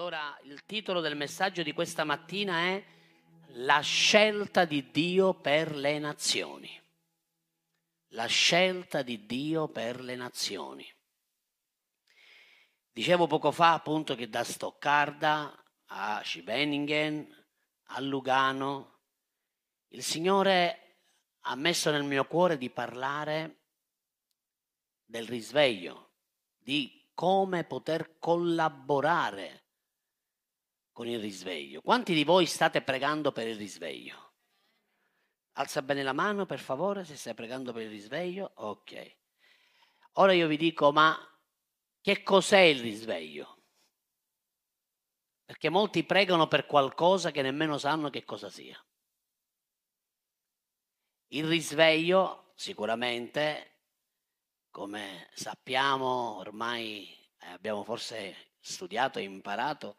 Allora, il titolo del messaggio di questa mattina è La scelta di Dio per le nazioni. La scelta di Dio per le nazioni. Dicevo poco fa appunto che da Stoccarda a Scheveningen, a Lugano, il Signore ha messo nel mio cuore di parlare del risveglio, di come poter collaborare con il risveglio. Quanti di voi state pregando per il risveglio? Alza bene la mano per favore se stai pregando per il risveglio. Ok. Ora io vi dico, ma che cos'è il risveglio? Perché molti pregano per qualcosa che nemmeno sanno che cosa sia. Il risveglio sicuramente, come sappiamo ormai eh, abbiamo forse studiato e imparato,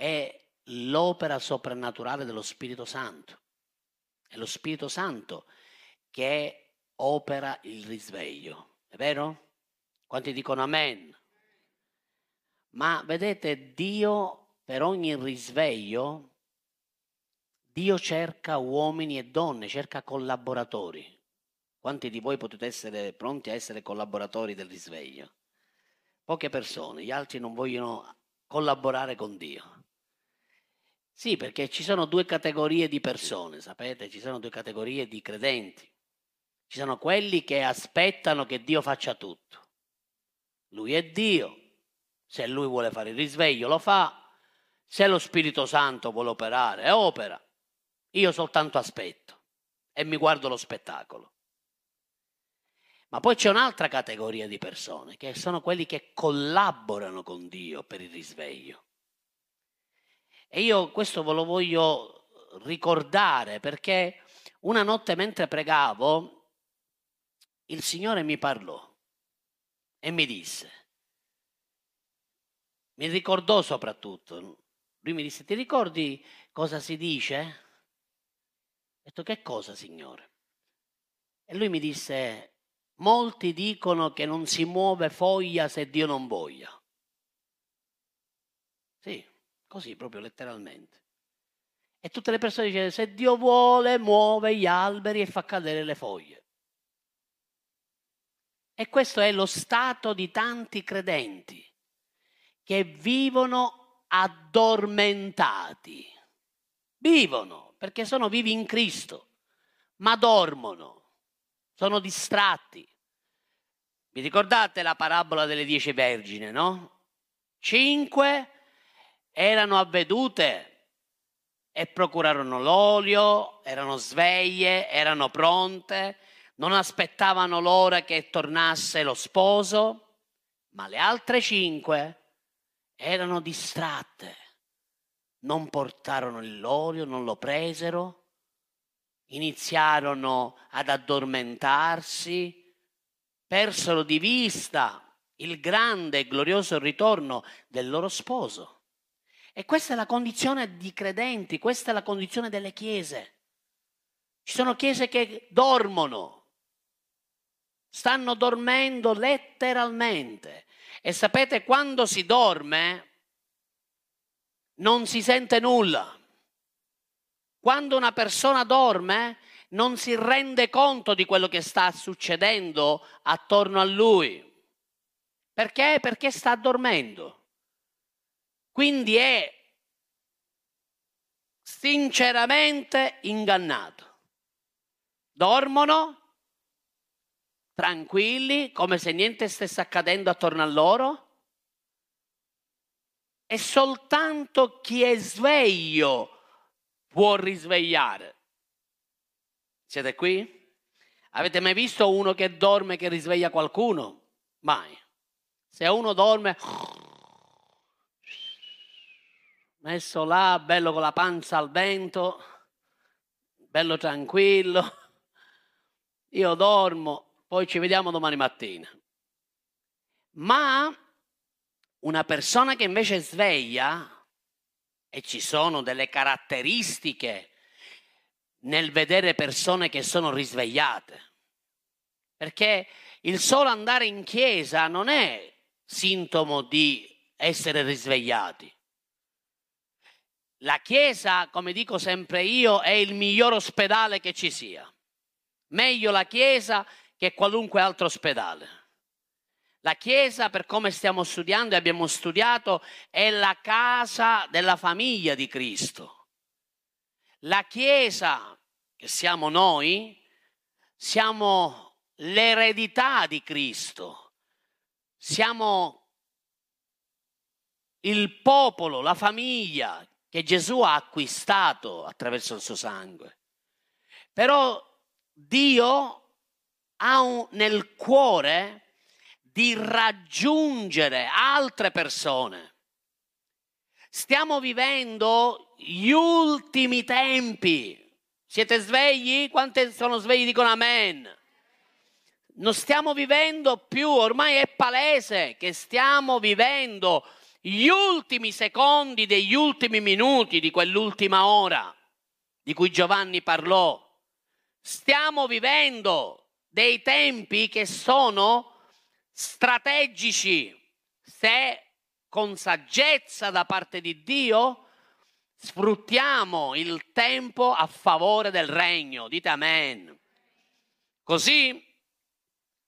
è l'opera soprannaturale dello Spirito Santo. È lo Spirito Santo che opera il risveglio. È vero? Quanti dicono amen? Ma vedete, Dio per ogni risveglio, Dio cerca uomini e donne, cerca collaboratori. Quanti di voi potete essere pronti a essere collaboratori del risveglio? Poche persone, gli altri non vogliono collaborare con Dio. Sì, perché ci sono due categorie di persone, sapete? Ci sono due categorie di credenti. Ci sono quelli che aspettano che Dio faccia tutto. Lui è Dio, se lui vuole fare il risveglio lo fa, se lo Spirito Santo vuole operare, opera. Io soltanto aspetto e mi guardo lo spettacolo. Ma poi c'è un'altra categoria di persone, che sono quelli che collaborano con Dio per il risveglio. E io questo ve lo voglio ricordare perché una notte mentre pregavo, il Signore mi parlò e mi disse, mi ricordò soprattutto. Lui mi disse, ti ricordi cosa si dice? Ho detto, che cosa, Signore? E lui mi disse, molti dicono che non si muove foglia se Dio non voglia. Sì, così proprio letteralmente. E tutte le persone dicono, se Dio vuole, muove gli alberi e fa cadere le foglie. E questo è lo stato di tanti credenti che vivono addormentati. Vivono perché sono vivi in Cristo, ma dormono, sono distratti. Vi ricordate la parabola delle dieci vergini, no? Cinque erano avvedute e procurarono l'olio, erano sveglie, erano pronte, non aspettavano l'ora che tornasse lo sposo, ma le altre cinque erano distratte, non portarono l'olio, non lo presero, iniziarono ad addormentarsi, persero di vista il grande e glorioso ritorno del loro sposo. E questa è la condizione di credenti, questa è la condizione delle chiese. Ci sono chiese che dormono, stanno dormendo letteralmente e sapete, quando si dorme non si sente nulla. Quando una persona dorme non si rende conto di quello che sta succedendo attorno a lui. Perché? Perché sta dormendo. Quindi è sinceramente ingannato. Dormono tranquilli, come se niente stesse accadendo attorno a loro? E soltanto chi è sveglio può risvegliare. Siete qui? Avete mai visto uno che dorme che risveglia qualcuno? Mai. Se uno dorme messo là, bello con la panza al vento, bello tranquillo, io dormo, poi ci vediamo domani mattina. Ma una persona che invece sveglia, e ci sono delle caratteristiche nel vedere persone che sono risvegliate, perché il solo andare in chiesa non è sintomo di essere risvegliati. La Chiesa, come dico sempre io, è il miglior ospedale che ci sia. Meglio la Chiesa che qualunque altro ospedale. La Chiesa, per come stiamo studiando e abbiamo studiato, è la casa della famiglia di Cristo. La Chiesa, che siamo noi, siamo l'eredità di Cristo. Siamo il popolo, la famiglia che Gesù ha acquistato attraverso il suo sangue. Però Dio ha un, nel cuore di raggiungere altre persone. Stiamo vivendo gli ultimi tempi. Siete svegli? Quanti sono svegli dicono amen? Non stiamo vivendo più, ormai è palese che stiamo vivendo gli ultimi secondi degli ultimi minuti di quell'ultima ora di cui Giovanni parlò. Stiamo vivendo dei tempi che sono strategici se con saggezza da parte di Dio sfruttiamo il tempo a favore del regno. Dite amen. Così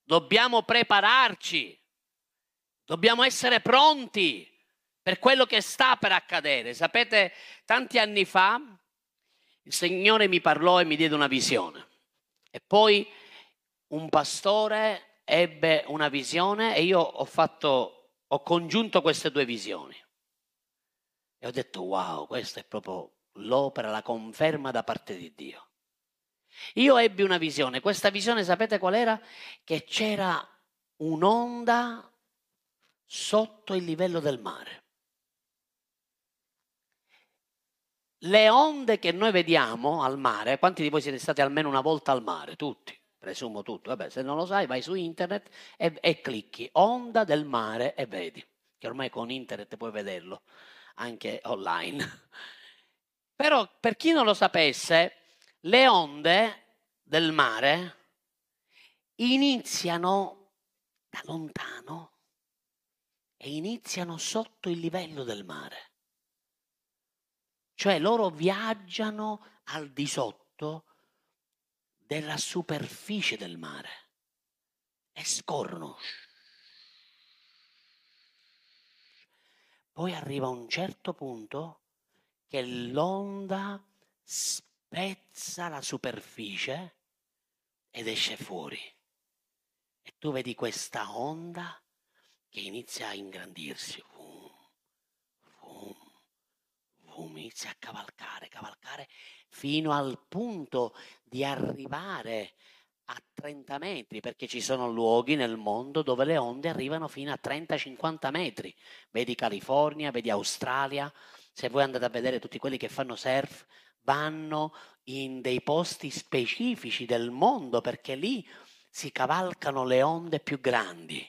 dobbiamo prepararci, dobbiamo essere pronti per quello che sta per accadere. Sapete, tanti anni fa il Signore mi parlò e mi diede una visione. E poi un pastore ebbe una visione e io ho fatto, ho congiunto queste due visioni. E ho detto, wow, questa è proprio l'opera, la conferma da parte di Dio. Io ebbi una visione, questa visione sapete qual era? Che c'era un'onda sotto il livello del mare. Le onde che noi vediamo al mare, quanti di voi siete stati almeno una volta al mare? Tutti, presumo tutti. Vabbè, se non lo sai, vai su internet e, e clicchi onda del mare e vedi, che ormai con internet puoi vederlo anche online. Però per chi non lo sapesse, le onde del mare iniziano da lontano e iniziano sotto il livello del mare. Cioè loro viaggiano al di sotto della superficie del mare e scorrono. Poi arriva un certo punto che l'onda spezza la superficie ed esce fuori. E tu vedi questa onda che inizia a ingrandirsi boom, inizia a cavalcare, cavalcare fino al punto di arrivare a 30 metri, perché ci sono luoghi nel mondo dove le onde arrivano fino a 30-50 metri. Vedi California, vedi Australia. Se voi andate a vedere tutti quelli che fanno surf, vanno in dei posti specifici del mondo perché lì si cavalcano le onde più grandi.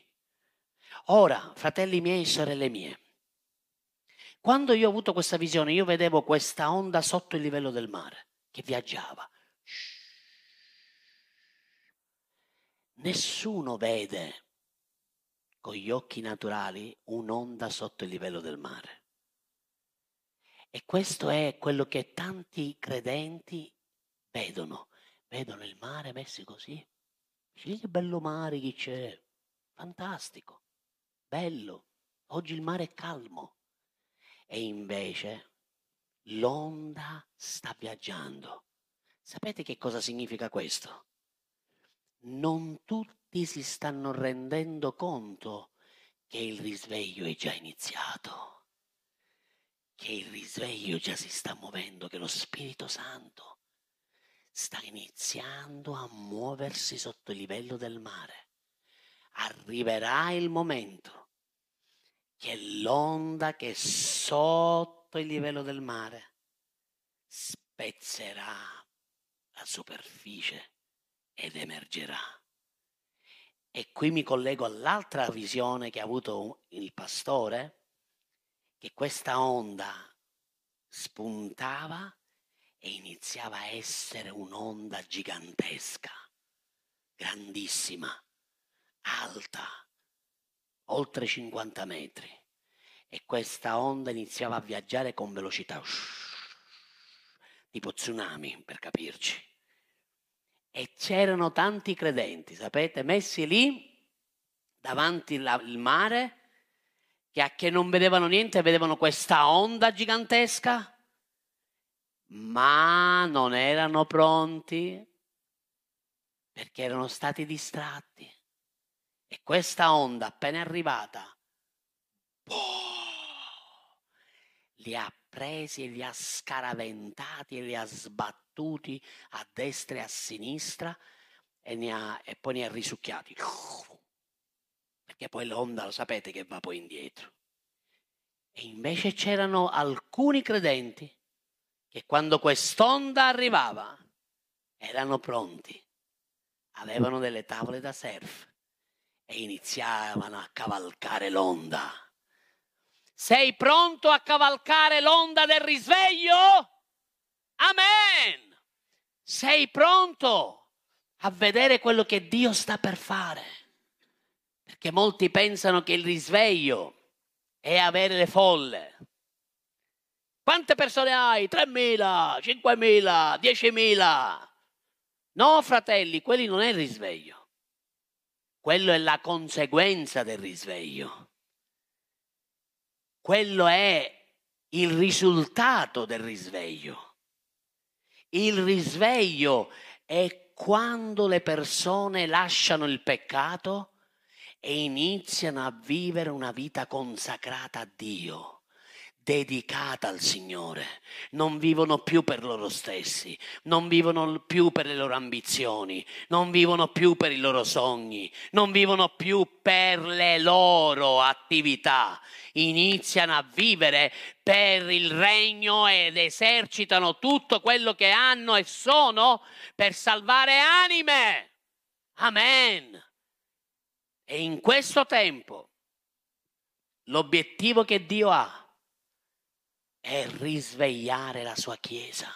Ora, fratelli miei e sorelle mie, quando io ho avuto questa visione, io vedevo questa onda sotto il livello del mare che viaggiava. Nessuno vede con gli occhi naturali un'onda sotto il livello del mare. E questo è quello che tanti credenti vedono. Vedono il mare messo così. Che bello mare che c'è. Fantastico. Bello. Oggi il mare è calmo. E invece l'onda sta viaggiando. Sapete che cosa significa questo? Non tutti si stanno rendendo conto che il risveglio è già iniziato, che il risveglio già si sta muovendo, che lo Spirito Santo sta iniziando a muoversi sotto il livello del mare. Arriverà il momento che l'onda che sotto il livello del mare spezzerà la superficie ed emergerà. E qui mi collego all'altra visione che ha avuto il pastore, che questa onda spuntava e iniziava a essere un'onda gigantesca, grandissima, alta oltre 50 metri e questa onda iniziava a viaggiare con velocità. tipo tsunami per capirci. E c'erano tanti credenti, sapete, messi lì davanti al mare, che a che non vedevano niente, vedevano questa onda gigantesca, ma non erano pronti perché erano stati distratti. E questa onda, appena arrivata, boh, li ha presi e li ha scaraventati e li ha sbattuti a destra e a sinistra e, ha, e poi ne ha risucchiati. Perché poi l'onda lo sapete che va poi indietro. E invece c'erano alcuni credenti che quando quest'onda arrivava erano pronti, avevano delle tavole da surf e iniziavano a cavalcare l'onda. Sei pronto a cavalcare l'onda del risveglio? Amen! Sei pronto a vedere quello che Dio sta per fare? Perché molti pensano che il risveglio è avere le folle. Quante persone hai? 3.000, 5.000, 10.000? No, fratelli, quelli non è il risveglio. Quello è la conseguenza del risveglio. Quello è il risultato del risveglio. Il risveglio è quando le persone lasciano il peccato e iniziano a vivere una vita consacrata a Dio dedicata al Signore, non vivono più per loro stessi, non vivono più per le loro ambizioni, non vivono più per i loro sogni, non vivono più per le loro attività, iniziano a vivere per il regno ed esercitano tutto quello che hanno e sono per salvare anime. Amen. E in questo tempo l'obiettivo che Dio ha è risvegliare la sua Chiesa.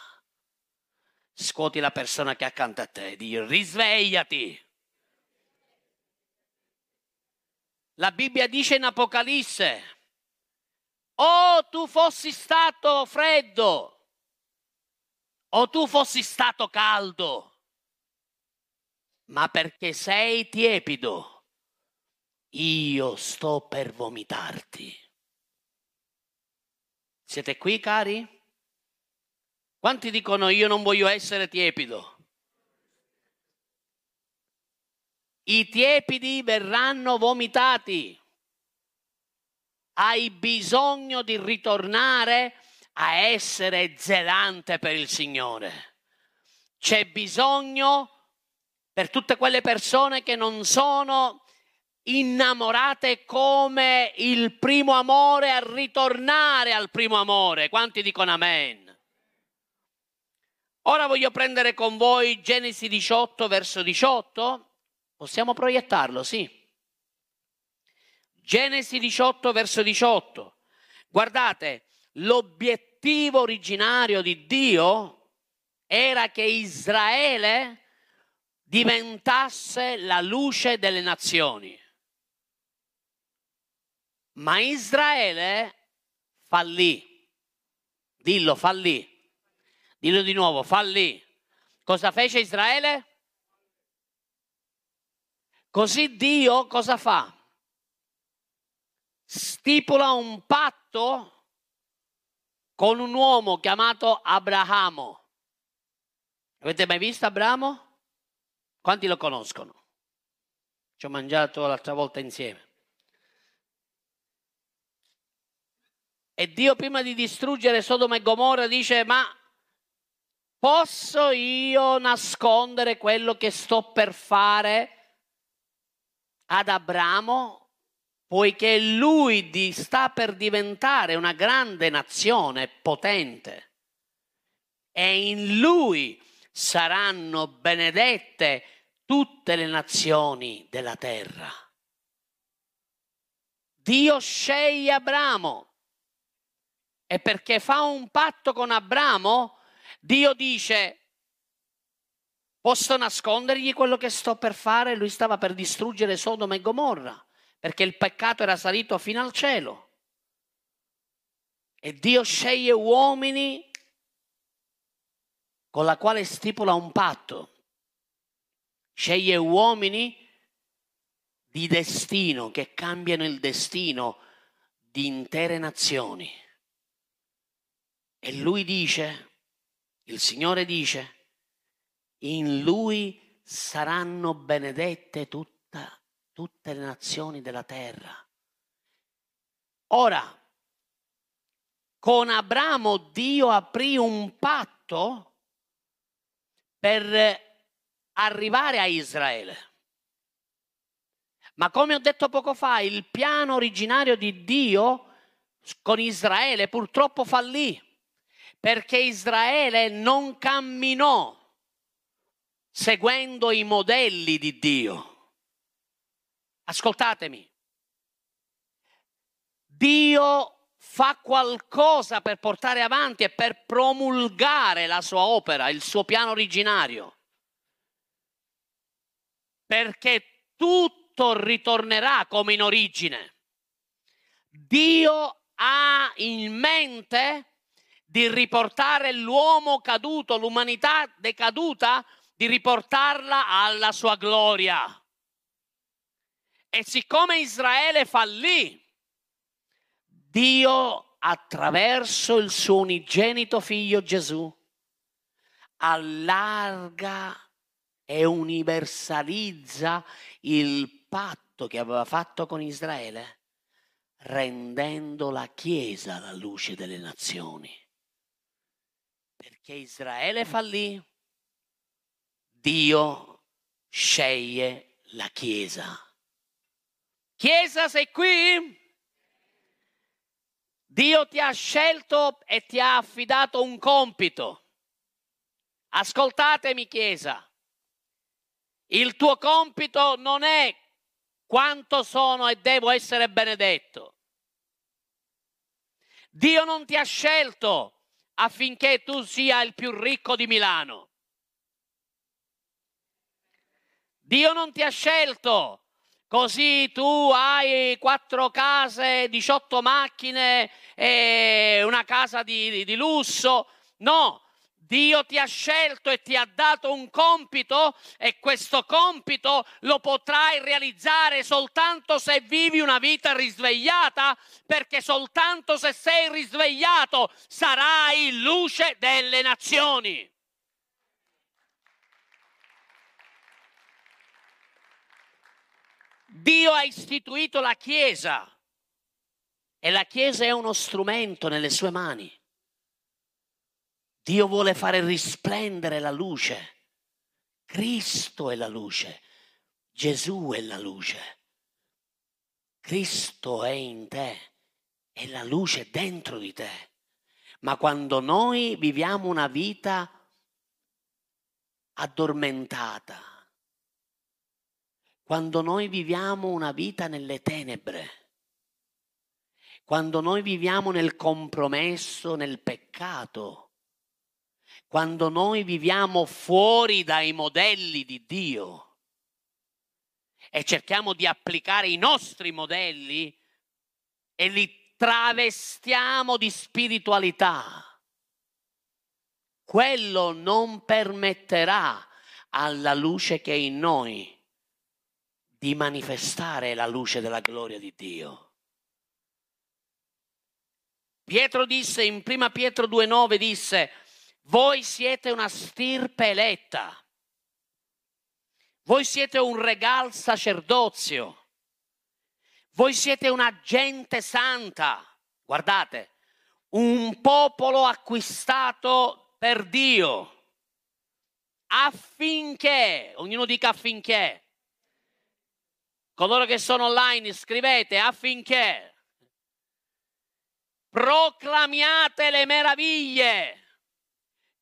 Scuoti la persona che è accanto a te e di risvegliati. La Bibbia dice in Apocalisse, oh tu fossi stato freddo, o tu fossi stato caldo, ma perché sei tiepido, io sto per vomitarti. Siete qui, cari? Quanti dicono io non voglio essere tiepido? I tiepidi verranno vomitati. Hai bisogno di ritornare a essere zelante per il Signore. C'è bisogno per tutte quelle persone che non sono innamorate come il primo amore a ritornare al primo amore. Quanti dicono amen? Ora voglio prendere con voi Genesi 18, verso 18. Possiamo proiettarlo, sì. Genesi 18, verso 18. Guardate, l'obiettivo originario di Dio era che Israele diventasse la luce delle nazioni. Ma Israele fallì. Dillo, fallì. Dillo di nuovo, fallì. Cosa fece Israele? Così Dio cosa fa? Stipula un patto con un uomo chiamato Abramo. Avete mai visto Abramo? Quanti lo conoscono? Ci ho mangiato l'altra volta insieme. E Dio prima di distruggere Sodoma e Gomorra dice, ma posso io nascondere quello che sto per fare ad Abramo? Poiché lui sta per diventare una grande nazione potente e in lui saranno benedette tutte le nazioni della terra. Dio sceglie Abramo e perché fa un patto con Abramo, Dio dice, posso nascondergli quello che sto per fare? Lui stava per distruggere Sodoma e Gomorra, perché il peccato era salito fino al cielo. E Dio sceglie uomini con la quale stipula un patto. Sceglie uomini di destino che cambiano il destino di intere nazioni. E lui dice, il Signore dice, in lui saranno benedette tutta, tutte le nazioni della terra. Ora, con Abramo Dio aprì un patto per arrivare a Israele. Ma come ho detto poco fa, il piano originario di Dio con Israele purtroppo fallì, perché Israele non camminò seguendo i modelli di Dio. Ascoltatemi, Dio fa qualcosa per portare avanti e per promulgare la sua opera, il suo piano originario, perché tutto ritornerà come in origine. Dio ha in mente di riportare l'uomo caduto, l'umanità decaduta, di riportarla alla sua gloria. E siccome Israele fallì, Dio attraverso il suo unigenito figlio Gesù allarga e universalizza il patto che aveva fatto con Israele, rendendo la Chiesa la luce delle nazioni. Perché Israele fallì, Dio sceglie la Chiesa. Chiesa, sei qui? Dio ti ha scelto e ti ha affidato un compito. Ascoltatemi, Chiesa. Il tuo compito non è quanto sono e devo essere benedetto. Dio non ti ha scelto affinché tu sia il più ricco di Milano. Dio non ti ha scelto così tu hai quattro case, 18 macchine e una casa di, di, di lusso. No, Dio ti ha scelto e ti ha dato un compito e questo compito lo potrai realizzare soltanto se vivi una vita risvegliata, perché soltanto se sei risvegliato sarai luce delle nazioni. Dio ha istituito la Chiesa e la Chiesa è uno strumento nelle sue mani. Dio vuole fare risplendere la luce. Cristo è la luce. Gesù è la luce. Cristo è in te. È la luce dentro di te. Ma quando noi viviamo una vita addormentata, quando noi viviamo una vita nelle tenebre, quando noi viviamo nel compromesso, nel peccato, quando noi viviamo fuori dai modelli di Dio e cerchiamo di applicare i nostri modelli e li travestiamo di spiritualità, quello non permetterà alla luce che è in noi di manifestare la luce della gloria di Dio. Pietro disse in prima Pietro 2,9 disse, voi siete una stirpe eletta, voi siete un regal sacerdozio, voi siete una gente santa, guardate, un popolo acquistato per Dio, affinché, ognuno dica affinché, coloro che sono online, scrivete affinché. Proclamiate le meraviglie.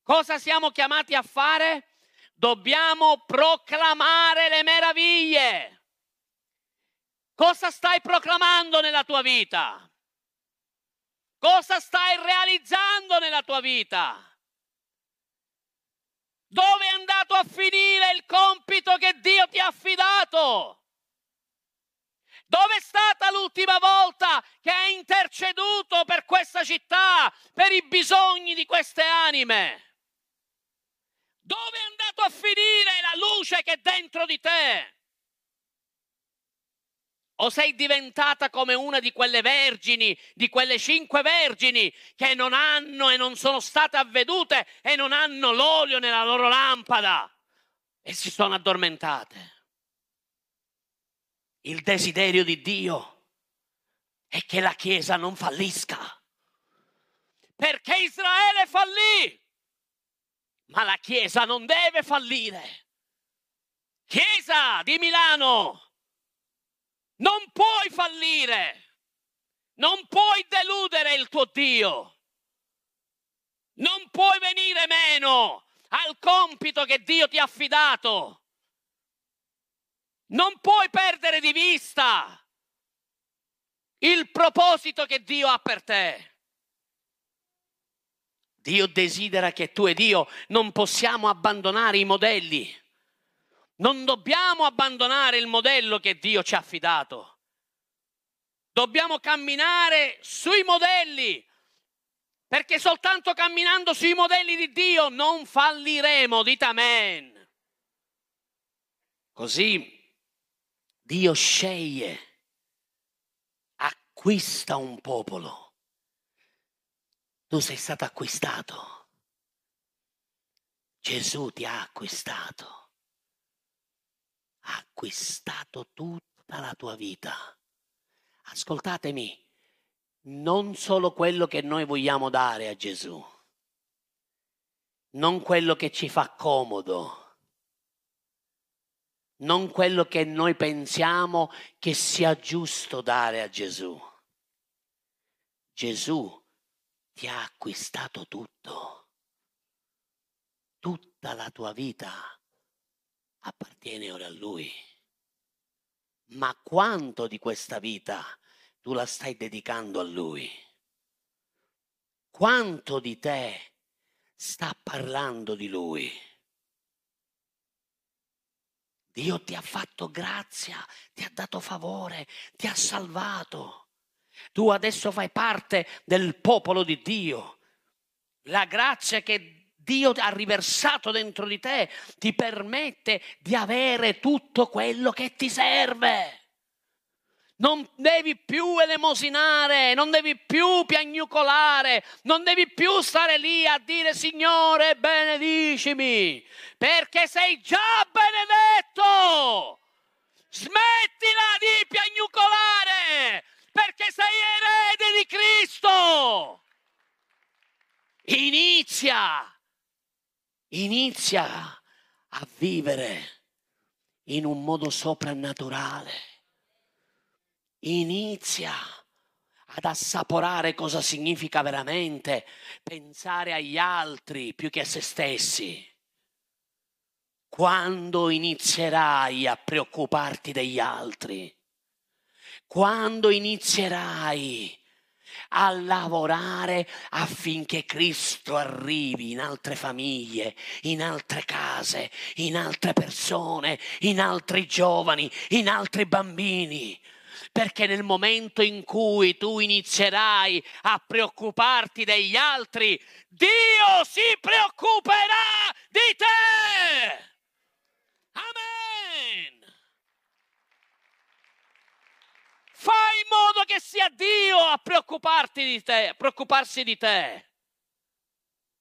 Cosa siamo chiamati a fare? Dobbiamo proclamare le meraviglie. Cosa stai proclamando nella tua vita? Cosa stai realizzando nella tua vita? Dove è andato a finire il compito che Dio ti ha affidato? Dove è stata l'ultima volta che hai interceduto per questa città, per i bisogni di queste anime? Dove è andato a finire la luce che è dentro di te? O sei diventata come una di quelle vergini, di quelle cinque vergini che non hanno e non sono state avvedute e non hanno l'olio nella loro lampada e si sono addormentate. Il desiderio di Dio è che la Chiesa non fallisca. Perché Israele fallì, ma la Chiesa non deve fallire. Chiesa di Milano, non puoi fallire, non puoi deludere il tuo Dio, non puoi venire meno al compito che Dio ti ha affidato. Non puoi perdere di vista il proposito che Dio ha per te. Dio desidera che tu ed io non possiamo abbandonare i modelli non dobbiamo abbandonare il modello che Dio ci ha affidato. Dobbiamo camminare sui modelli, perché soltanto camminando sui modelli di Dio non falliremo, dite amen. Così Dio sceglie, acquista un popolo. Tu sei stato acquistato. Gesù ti ha acquistato ha acquistato tutta la tua vita. Ascoltatemi, non solo quello che noi vogliamo dare a Gesù, non quello che ci fa comodo, non quello che noi pensiamo che sia giusto dare a Gesù. Gesù ti ha acquistato tutto, tutta la tua vita appartiene ora a Lui. Ma quanto di questa vita tu la stai dedicando a Lui? Quanto di te sta parlando di Lui? Dio ti ha fatto grazia, ti ha dato favore, ti ha salvato. Tu adesso fai parte del popolo di Dio. La grazia che Dio ha riversato dentro di te ti permette di avere tutto quello che ti serve. Non devi più elemosinare, non devi più piagnucolare, non devi più stare lì a dire Signore benedicimi, perché sei già benedetto. Smettila di piagnucolare, perché sei erede di Cristo. Inizia inizia a vivere in un modo soprannaturale. Inizia ad assaporare cosa significa veramente pensare agli altri più che a se stessi. Quando inizierai a preoccuparti degli altri? Quando inizierai a lavorare affinché Cristo arrivi in altre famiglie, in altre case, in altre persone, in altri giovani, in altri bambini perché nel momento in cui tu inizierai a preoccuparti degli altri, Dio si preoccuperà di te. Amen. Fai in modo che sia Dio a preoccuparti di te, a preoccuparsi di te.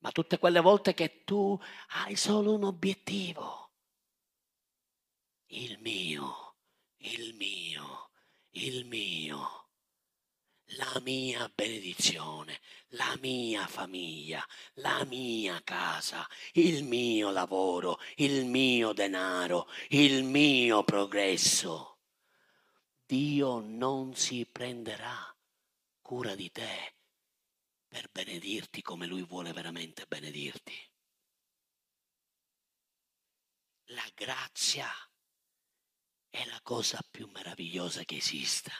Ma tutte quelle volte che tu hai solo un obiettivo, il mio, il mio, il mio, la mia benedizione, la mia famiglia, la mia casa, il mio lavoro, il mio denaro, il mio progresso. Dio non si prenderà cura di te per benedirti come Lui vuole veramente benedirti. La grazia è la cosa più meravigliosa che esista.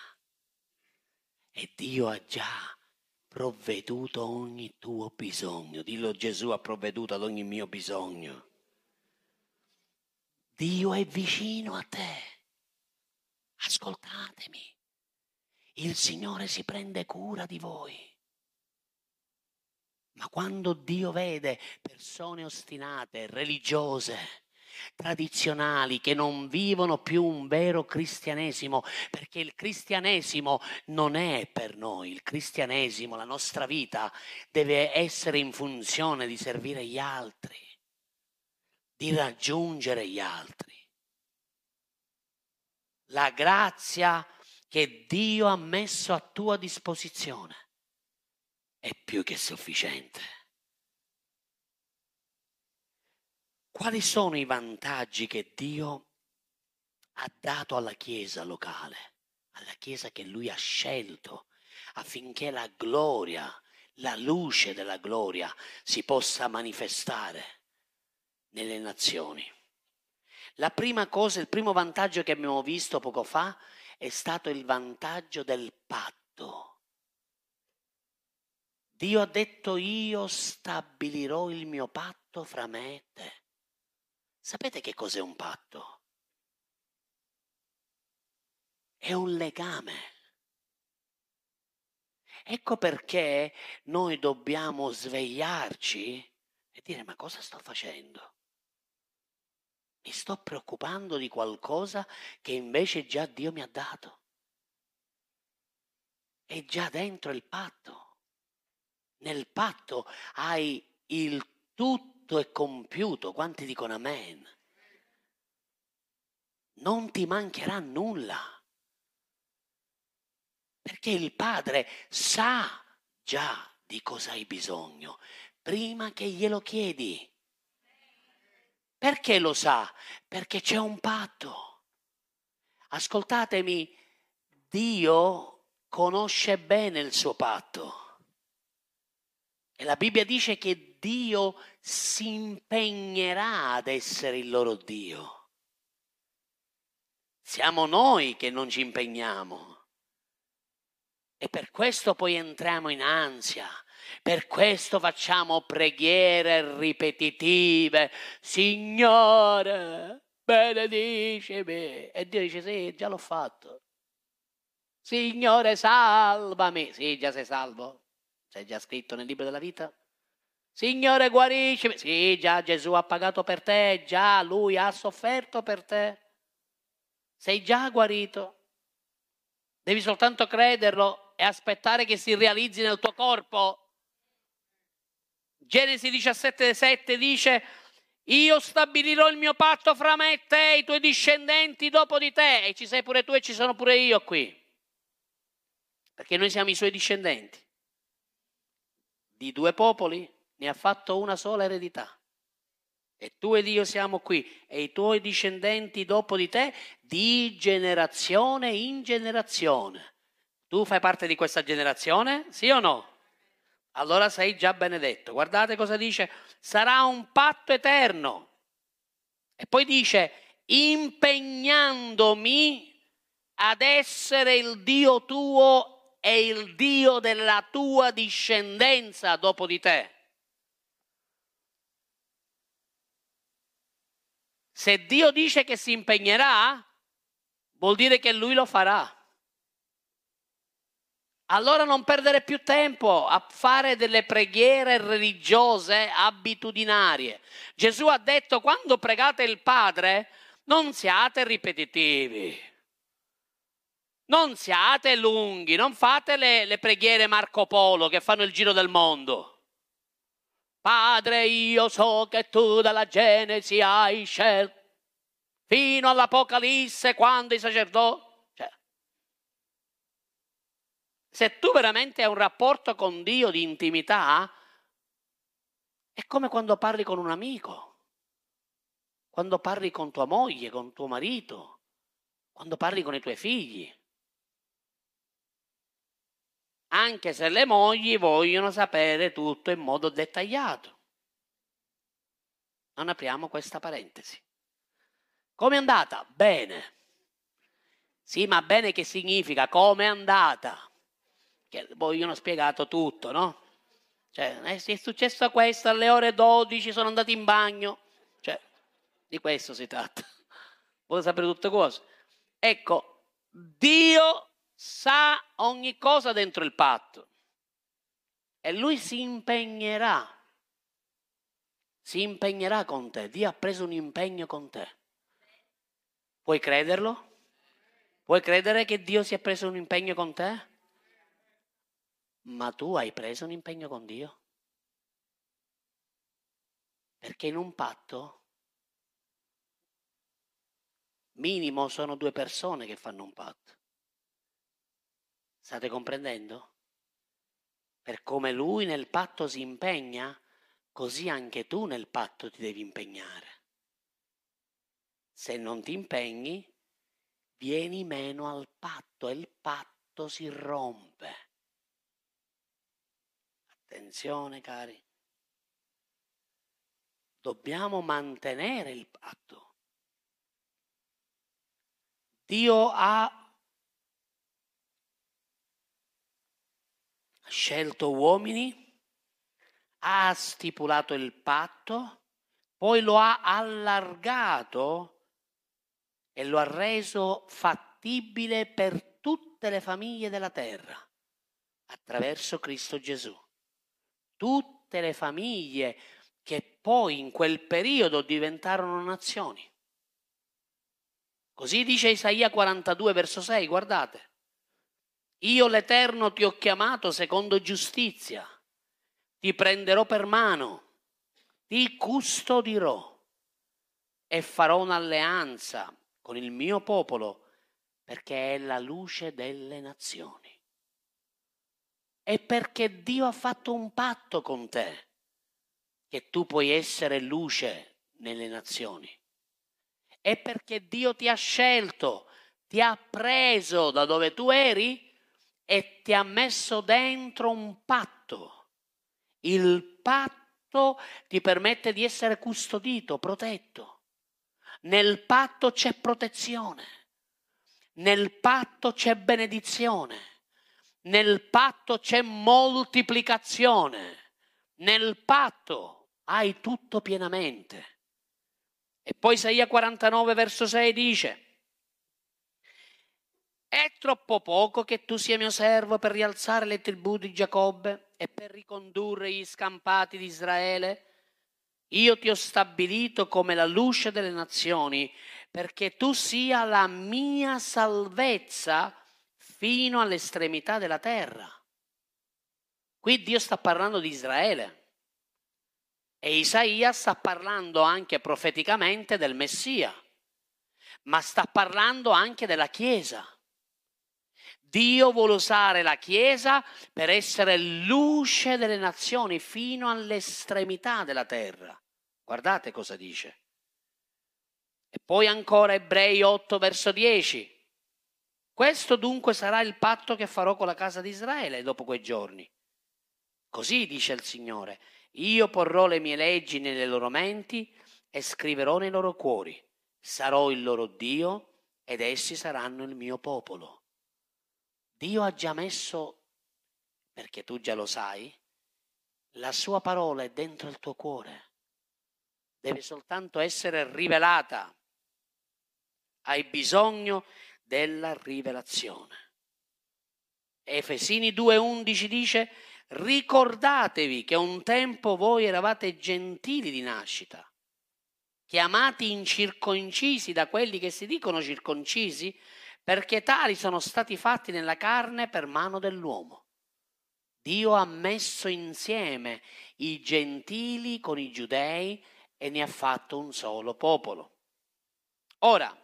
E Dio ha già provveduto ogni tuo bisogno. Dillo Gesù ha provveduto ad ogni mio bisogno. Dio è vicino a te. Ascoltatemi, il Signore si prende cura di voi. Ma quando Dio vede persone ostinate, religiose, tradizionali che non vivono più un vero cristianesimo, perché il cristianesimo non è per noi, il cristianesimo, la nostra vita deve essere in funzione di servire gli altri, di raggiungere gli altri. La grazia che Dio ha messo a tua disposizione è più che sufficiente. Quali sono i vantaggi che Dio ha dato alla Chiesa locale, alla Chiesa che Lui ha scelto affinché la gloria, la luce della gloria si possa manifestare nelle nazioni? La prima cosa, il primo vantaggio che abbiamo visto poco fa è stato il vantaggio del patto. Dio ha detto io stabilirò il mio patto fra me e te. Sapete che cos'è un patto? È un legame. Ecco perché noi dobbiamo svegliarci e dire ma cosa sto facendo? Mi sto preoccupando di qualcosa che invece già Dio mi ha dato. È già dentro il patto. Nel patto hai il tutto è compiuto. Quanti dicono amen? Non ti mancherà nulla. Perché il Padre sa già di cosa hai bisogno prima che glielo chiedi. Perché lo sa? Perché c'è un patto. Ascoltatemi, Dio conosce bene il suo patto. E la Bibbia dice che Dio si impegnerà ad essere il loro Dio. Siamo noi che non ci impegniamo. E per questo poi entriamo in ansia. Per questo facciamo preghiere ripetitive. Signore, benedicimi. E Dio dice, sì, già l'ho fatto. Signore, salvami. Sì, già sei salvo. C'è già scritto nel libro della vita? Signore guariscimi. Sì, già Gesù ha pagato per te, già lui ha sofferto per te. Sei già guarito. Devi soltanto crederlo e aspettare che si realizzi nel tuo corpo. Genesi 17, 7 dice, io stabilirò il mio patto fra me e te i tuoi discendenti dopo di te. E ci sei pure tu e ci sono pure io qui. Perché noi siamo i suoi discendenti di due popoli ne ha fatto una sola eredità. E tu ed io siamo qui e i tuoi discendenti dopo di te di generazione in generazione. Tu fai parte di questa generazione? Sì o no? Allora sei già benedetto. Guardate cosa dice. Sarà un patto eterno. E poi dice, impegnandomi ad essere il Dio tuo è il Dio della tua discendenza dopo di te. Se Dio dice che si impegnerà, vuol dire che Lui lo farà. Allora non perdere più tempo a fare delle preghiere religiose abitudinarie. Gesù ha detto quando pregate il Padre non siate ripetitivi. Non siate lunghi, non fate le, le preghiere Marco Polo che fanno il giro del mondo. Padre, io so che tu dalla Genesi hai scelto fino all'Apocalisse quando i sacerdoti... Cioè, se tu veramente hai un rapporto con Dio di intimità, è come quando parli con un amico, quando parli con tua moglie, con tuo marito, quando parli con i tuoi figli anche se le mogli vogliono sapere tutto in modo dettagliato. Non apriamo questa parentesi. Come è andata? Bene. Sì, ma bene che significa? Come è andata? Che vogliono spiegato tutto, no? Cioè, eh, è successo questo alle ore 12, sono andati in bagno. Cioè, di questo si tratta. Vuole sapere tutte cose. Ecco, Dio sa ogni cosa dentro il patto. e lui si impegnerà. Si impegnerà con te. Dio ha preso un impegno con te. Puoi crederlo? Puoi credere che Dio si è preso un impegno con te? Ma tu hai preso un impegno con Dio? Perché in un patto minimo sono due persone che fanno un patto. State comprendendo? Per come lui nel patto si impegna, così anche tu nel patto ti devi impegnare. Se non ti impegni, vieni meno al patto e il patto si rompe. Attenzione cari, dobbiamo mantenere il patto. Dio ha scelto uomini, ha stipulato il patto, poi lo ha allargato e lo ha reso fattibile per tutte le famiglie della terra attraverso Cristo Gesù. Tutte le famiglie che poi in quel periodo diventarono nazioni. Così dice Isaia 42 verso 6, guardate. Io l'Eterno ti ho chiamato secondo giustizia, ti prenderò per mano, ti custodirò e farò un'alleanza con il mio popolo perché è la luce delle nazioni. E perché Dio ha fatto un patto con te, che tu puoi essere luce nelle nazioni. E perché Dio ti ha scelto, ti ha preso da dove tu eri e ti ha messo dentro un patto. Il patto ti permette di essere custodito, protetto. Nel patto c'è protezione. Nel patto c'è benedizione. Nel patto c'è moltiplicazione. Nel patto hai tutto pienamente. E poi Isaia 49 verso 6 dice, è troppo poco che tu sia mio servo per rialzare le tribù di Giacobbe e per ricondurre gli scampati di Israele? Io ti ho stabilito come la luce delle nazioni perché tu sia la mia salvezza fino all'estremità della terra. Qui Dio sta parlando di Israele e Isaia sta parlando anche profeticamente del Messia, ma sta parlando anche della Chiesa. Dio vuole usare la Chiesa per essere luce delle nazioni fino all'estremità della terra. Guardate cosa dice. E poi ancora Ebrei 8 verso 10. Questo dunque sarà il patto che farò con la casa di Israele dopo quei giorni. Così dice il Signore, io porrò le mie leggi nelle loro menti e scriverò nei loro cuori. Sarò il loro Dio ed essi saranno il mio popolo. Dio ha già messo, perché tu già lo sai, la sua parola è dentro il tuo cuore. Deve soltanto essere rivelata. Hai bisogno della rivelazione. Efesini 2:11 dice, ricordatevi che un tempo voi eravate gentili di nascita, chiamati incirconcisi da quelli che si dicono circoncisi, perché tali sono stati fatti nella carne per mano dell'uomo. Dio ha messo insieme i gentili con i giudei e ne ha fatto un solo popolo. Ora,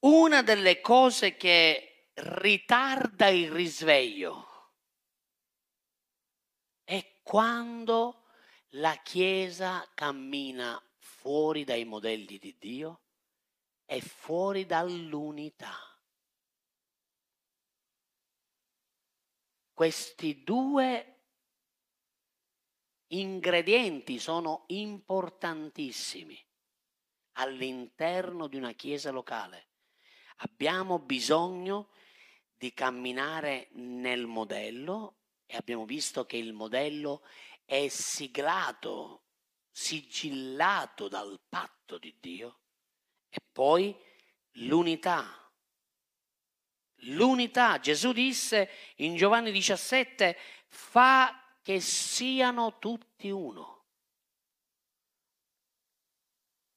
una delle cose che ritarda il risveglio è quando la Chiesa cammina fuori dai modelli di Dio è fuori dall'unità. Questi due ingredienti sono importantissimi all'interno di una chiesa locale. Abbiamo bisogno di camminare nel modello e abbiamo visto che il modello è siglato, sigillato dal patto di Dio e poi l'unità, L'unità, Gesù disse in Giovanni 17, fa che siano tutti uno.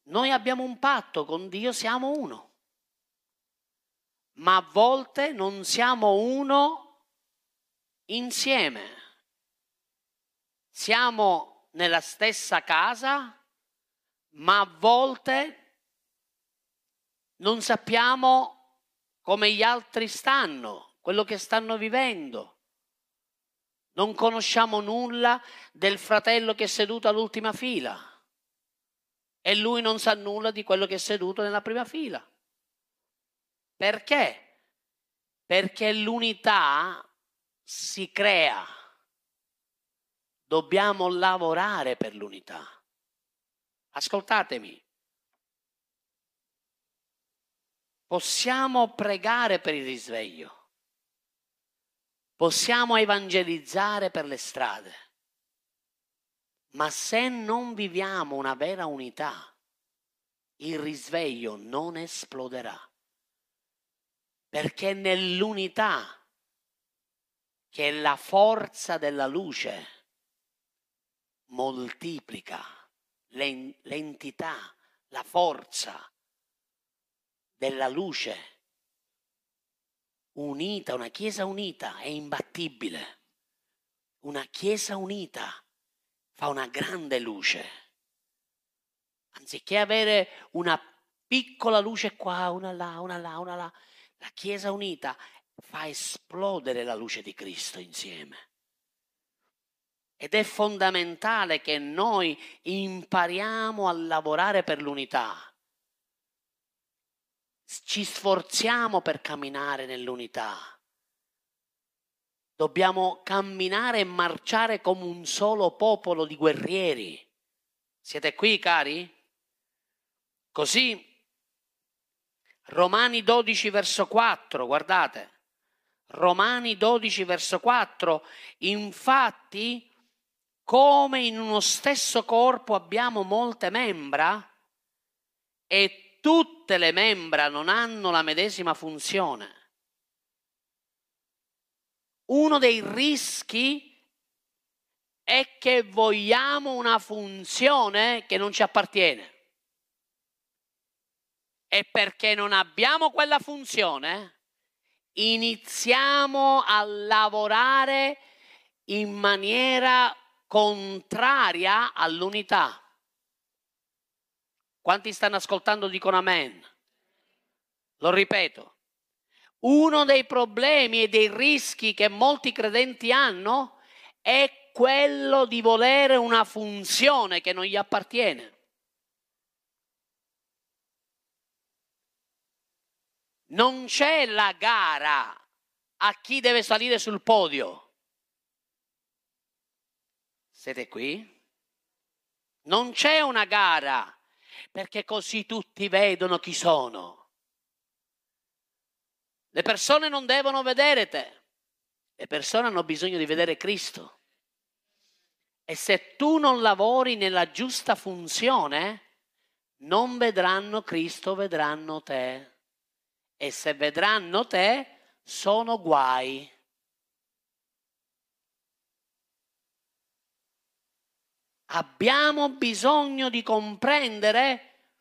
Noi abbiamo un patto con Dio, siamo uno. Ma a volte non siamo uno insieme. Siamo nella stessa casa, ma a volte non sappiamo come gli altri stanno, quello che stanno vivendo. Non conosciamo nulla del fratello che è seduto all'ultima fila e lui non sa nulla di quello che è seduto nella prima fila. Perché? Perché l'unità si crea. Dobbiamo lavorare per l'unità. Ascoltatemi. Possiamo pregare per il risveglio. Possiamo evangelizzare per le strade. Ma se non viviamo una vera unità, il risveglio non esploderà. Perché nell'unità, che è la forza della luce, moltiplica l'entità, la forza della luce unita, una chiesa unita è imbattibile. Una chiesa unita fa una grande luce. Anziché avere una piccola luce qua, una là, una là, una là, la Chiesa unita fa esplodere la luce di Cristo insieme. Ed è fondamentale che noi impariamo a lavorare per l'unità. Ci sforziamo per camminare nell'unità. Dobbiamo camminare e marciare come un solo popolo di guerrieri. Siete qui, cari? Così, Romani 12 verso 4, guardate. Romani 12 verso 4, infatti, come in uno stesso corpo abbiamo molte membra e tutte le membra non hanno la medesima funzione uno dei rischi è che vogliamo una funzione che non ci appartiene. E perché non abbiamo quella funzione, iniziamo a lavorare in maniera contraria all'unità. Quanti stanno ascoltando dicono amen? Lo ripeto, uno dei problemi e dei rischi che molti credenti hanno è quello di volere una funzione che non gli appartiene. Non c'è la gara a chi deve salire sul podio. Siete qui? Non c'è una gara perché così tutti vedono chi sono. Le persone non devono vedere te, le persone hanno bisogno di vedere Cristo. E se tu non lavori nella giusta funzione, non vedranno Cristo, vedranno te. E se vedranno te, sono guai. Abbiamo bisogno di comprendere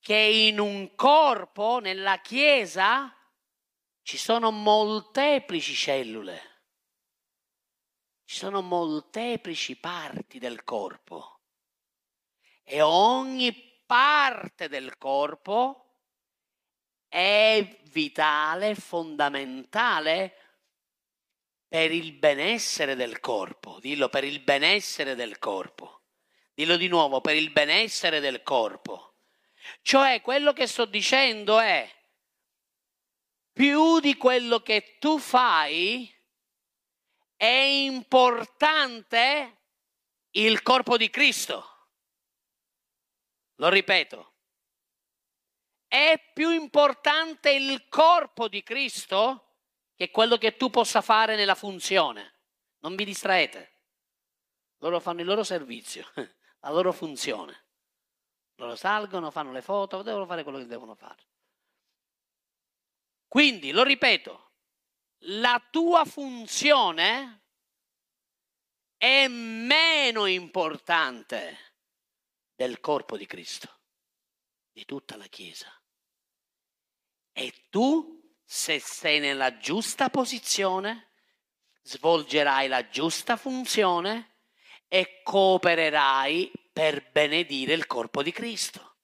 che in un corpo, nella Chiesa, ci sono molteplici cellule, ci sono molteplici parti del corpo e ogni parte del corpo è vitale, fondamentale per il benessere del corpo. Dillo per il benessere del corpo. Dillo di nuovo, per il benessere del corpo. Cioè quello che sto dicendo è più di quello che tu fai è importante il corpo di Cristo. Lo ripeto. È più importante il corpo di Cristo che quello che tu possa fare nella funzione. Non vi distraete. Loro fanno il loro servizio, la loro funzione. Loro salgono, fanno le foto, devono fare quello che devono fare. Quindi, lo ripeto, la tua funzione è meno importante del corpo di Cristo, di tutta la Chiesa. E tu, se sei nella giusta posizione, svolgerai la giusta funzione e coopererai per benedire il corpo di Cristo.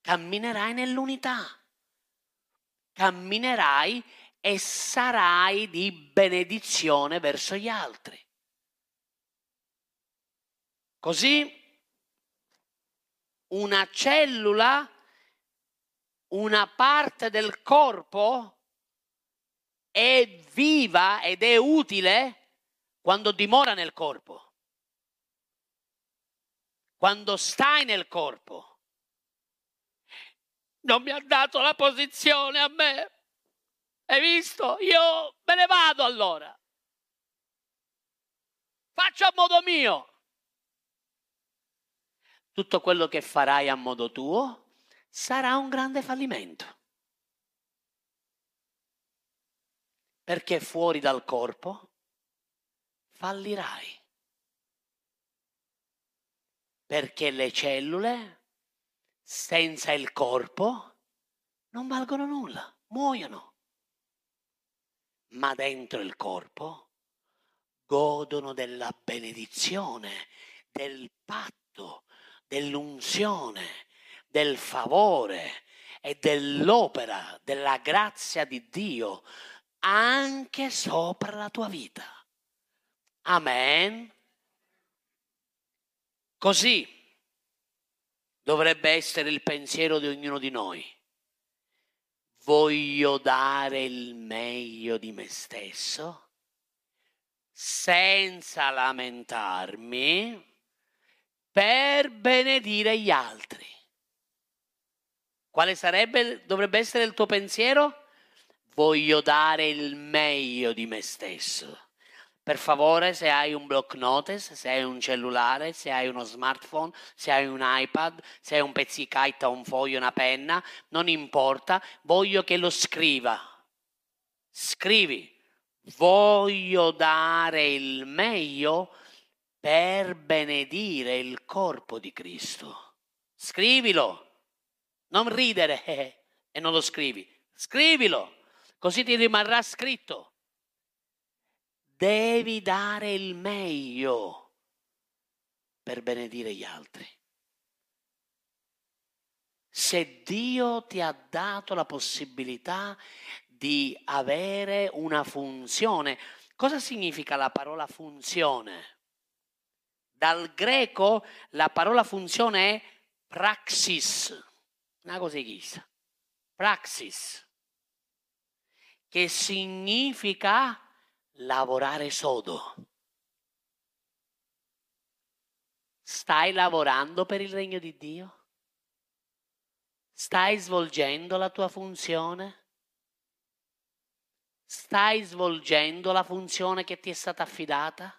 Camminerai nell'unità, camminerai e sarai di benedizione verso gli altri. Così una cellula, una parte del corpo è viva ed è utile quando dimora nel corpo, quando stai nel corpo. Non mi ha dato la posizione a me. Hai visto? Io me ne vado allora. Faccio a modo mio tutto quello che farai a modo tuo sarà un grande fallimento. Perché fuori dal corpo fallirai. Perché le cellule senza il corpo non valgono nulla, muoiono. Ma dentro il corpo godono della benedizione, del patto, dell'unzione, del favore e dell'opera, della grazia di Dio anche sopra la tua vita. Amen. Così dovrebbe essere il pensiero di ognuno di noi. Voglio dare il meglio di me stesso senza lamentarmi per benedire gli altri. Quale sarebbe, dovrebbe essere il tuo pensiero? Voglio dare il meglio di me stesso. Per favore, se hai un block notice, se hai un cellulare, se hai uno smartphone, se hai un iPad, se hai un pezzicaita, un foglio, una penna, non importa, voglio che lo scriva. Scrivi, voglio dare il meglio per benedire il corpo di Cristo. Scrivilo, non ridere e non lo scrivi, scrivilo, così ti rimarrà scritto. Devi dare il meglio per benedire gli altri. Se Dio ti ha dato la possibilità di avere una funzione, cosa significa la parola funzione? Dal greco la parola funzione è praxis, una cosa chissà, praxis, che significa lavorare sodo. Stai lavorando per il regno di Dio? Stai svolgendo la tua funzione? Stai svolgendo la funzione che ti è stata affidata?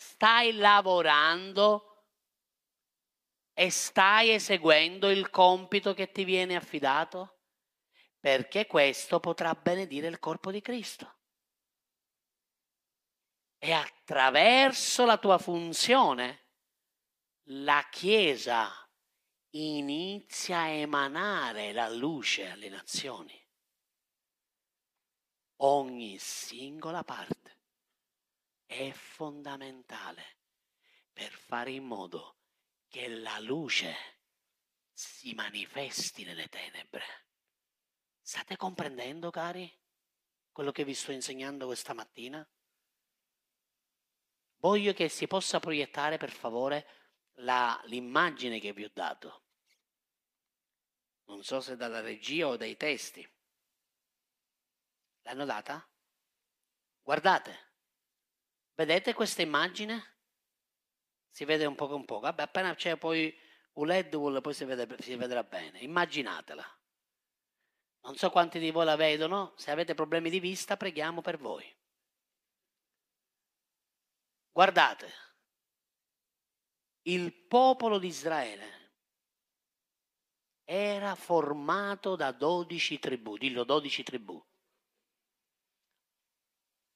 stai lavorando e stai eseguendo il compito che ti viene affidato? Perché questo potrà benedire il corpo di Cristo. E attraverso la tua funzione la Chiesa inizia a emanare la luce alle nazioni. Ogni singola parte è fondamentale per fare in modo che la luce si manifesti nelle tenebre. State comprendendo, cari, quello che vi sto insegnando questa mattina? Voglio che si possa proiettare, per favore, la, l'immagine che vi ho dato. Non so se dalla regia o dai testi. L'hanno data? Guardate. Vedete questa immagine? Si vede un poco un poco. Vabbè, appena c'è poi un LED, poi si, vede, si vedrà bene. Immaginatela. Non so quanti di voi la vedono, se avete problemi di vista preghiamo per voi. Guardate, il popolo di Israele era formato da dodici tribù, dillo dodici tribù.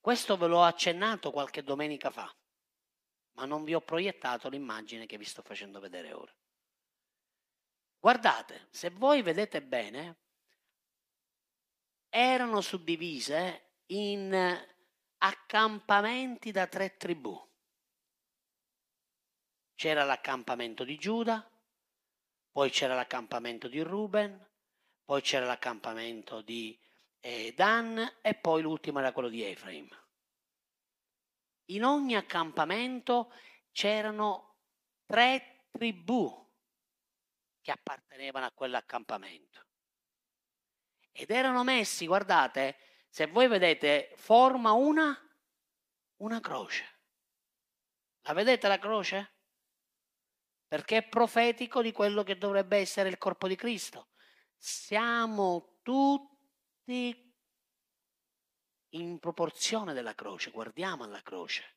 Questo ve l'ho accennato qualche domenica fa, ma non vi ho proiettato l'immagine che vi sto facendo vedere ora. Guardate, se voi vedete bene, erano suddivise in accampamenti da tre tribù. C'era l'accampamento di Giuda, poi c'era l'accampamento di Ruben, poi c'era l'accampamento di eh, Dan e poi l'ultimo era quello di Efraim. In ogni accampamento c'erano tre tribù che appartenevano a quell'accampamento. Ed erano messi, guardate, se voi vedete, forma una, una croce. La vedete la croce? Perché è profetico di quello che dovrebbe essere il corpo di Cristo. Siamo tutti in proporzione della croce, guardiamo alla croce.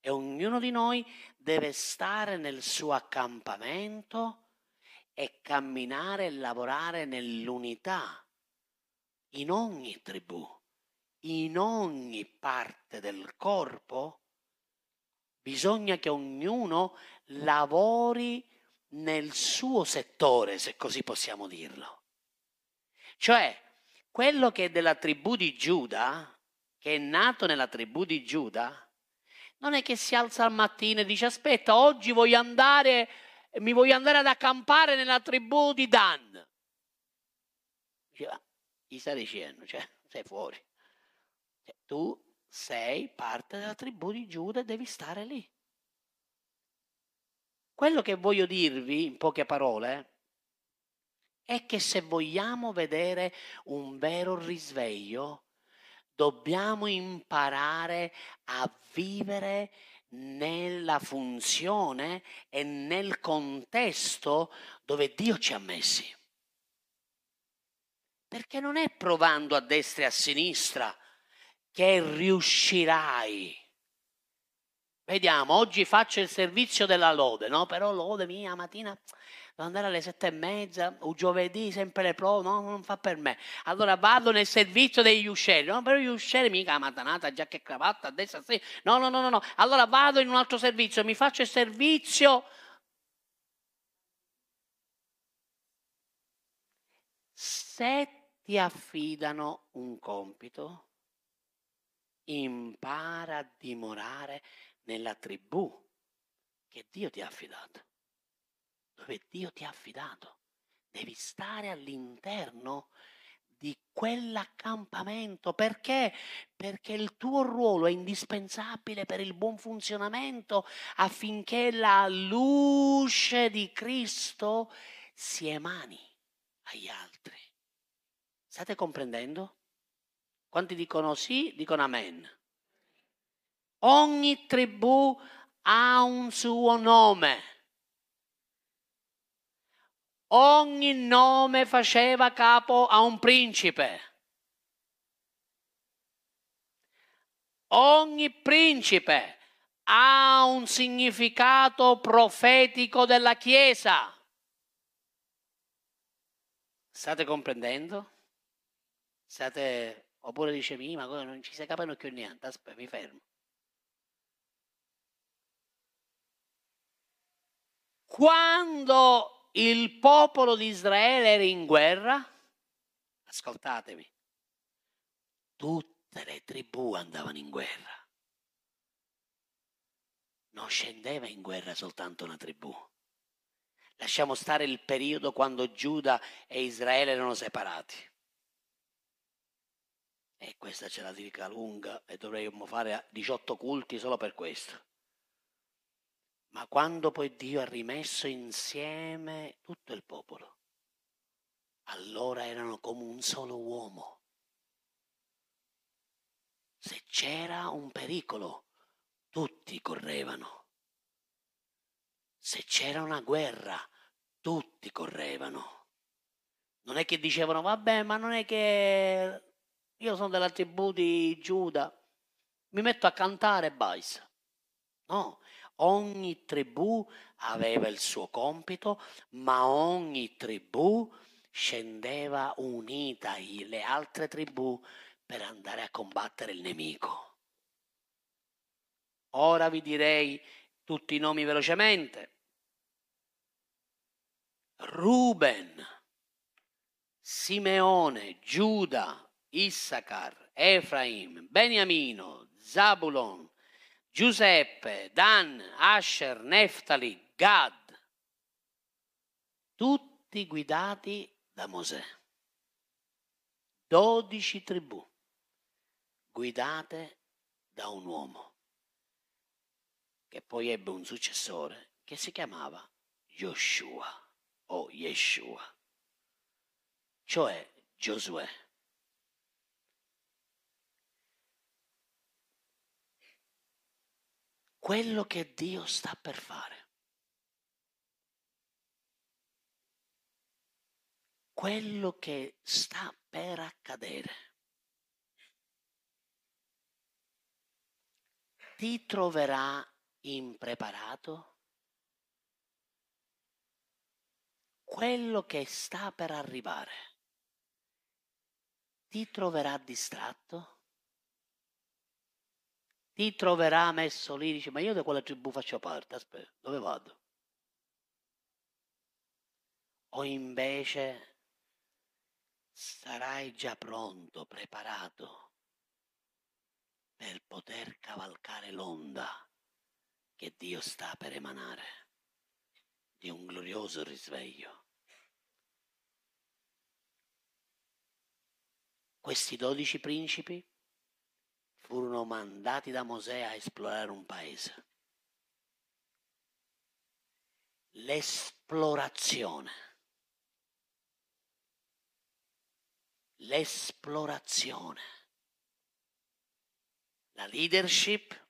E ognuno di noi deve stare nel suo accampamento e camminare e lavorare nell'unità in ogni tribù, in ogni parte del corpo. Bisogna che ognuno lavori nel suo settore, se così possiamo dirlo. Cioè, quello che è della tribù di Giuda, che è nato nella tribù di Giuda, non è che si alza al mattino e dice aspetta, oggi voglio andare, mi voglio andare ad accampare nella tribù di Dan. Dice, gli sta dicendo, cioè, sei fuori. Cioè, tu sei parte della tribù di Giuda e devi stare lì. Quello che voglio dirvi in poche parole è che se vogliamo vedere un vero risveglio, dobbiamo imparare a vivere nella funzione e nel contesto dove Dio ci ha messi. Perché non è provando a destra e a sinistra che riuscirai Vediamo, oggi faccio il servizio della lode, no? Però lode mia mattina andare alle sette e mezza, o giovedì sempre le prove, no, non fa per me. Allora vado nel servizio degli uscelli, no, però gli uscelli mica matanata, giacca e cravatta, a destra, sì. No, no, no, no, no. Allora vado in un altro servizio, mi faccio il servizio. Se ti affidano un compito, impara a dimorare nella tribù che Dio ti ha affidato, dove Dio ti ha affidato. Devi stare all'interno di quell'accampamento. Perché? Perché il tuo ruolo è indispensabile per il buon funzionamento affinché la luce di Cristo si emani agli altri. State comprendendo? Quanti dicono sì, dicono amen. Ogni tribù ha un suo nome. Ogni nome faceva capo a un principe. Ogni principe ha un significato profetico della Chiesa. State comprendendo? State, oppure dice, ma non ci si capisce più niente, aspetta, mi fermo. Quando il popolo di Israele era in guerra, ascoltatemi, tutte le tribù andavano in guerra. Non scendeva in guerra soltanto una tribù. Lasciamo stare il periodo quando Giuda e Israele erano separati. E questa ce la dica lunga e dovremmo fare 18 culti solo per questo. Ma quando poi Dio ha rimesso insieme tutto il popolo, allora erano come un solo uomo. Se c'era un pericolo, tutti correvano. Se c'era una guerra, tutti correvano. Non è che dicevano, vabbè, ma non è che io sono della tribù di Giuda, mi metto a cantare e basta. No, Ogni tribù aveva il suo compito, ma ogni tribù scendeva unita le altre tribù per andare a combattere il nemico. Ora vi direi tutti i nomi velocemente. Ruben, Simeone, Giuda, Issachar, Efraim, Beniamino, Zabulon, Giuseppe, Dan, Asher, Neftali, Gad, tutti guidati da Mosè. Dodici tribù guidate da un uomo che poi ebbe un successore che si chiamava Joshua o Yeshua, cioè Giosuè. Quello che Dio sta per fare. Quello che sta per accadere. Ti troverà impreparato? Quello che sta per arrivare ti troverà distratto? Ti troverà messo lì, dici, ma io da quella tribù faccio parte, aspetta, dove vado? O invece sarai già pronto, preparato per poter cavalcare l'onda che Dio sta per emanare di un glorioso risveglio. Questi dodici principi furono mandati da Mosè a esplorare un paese. L'esplorazione. L'esplorazione. La leadership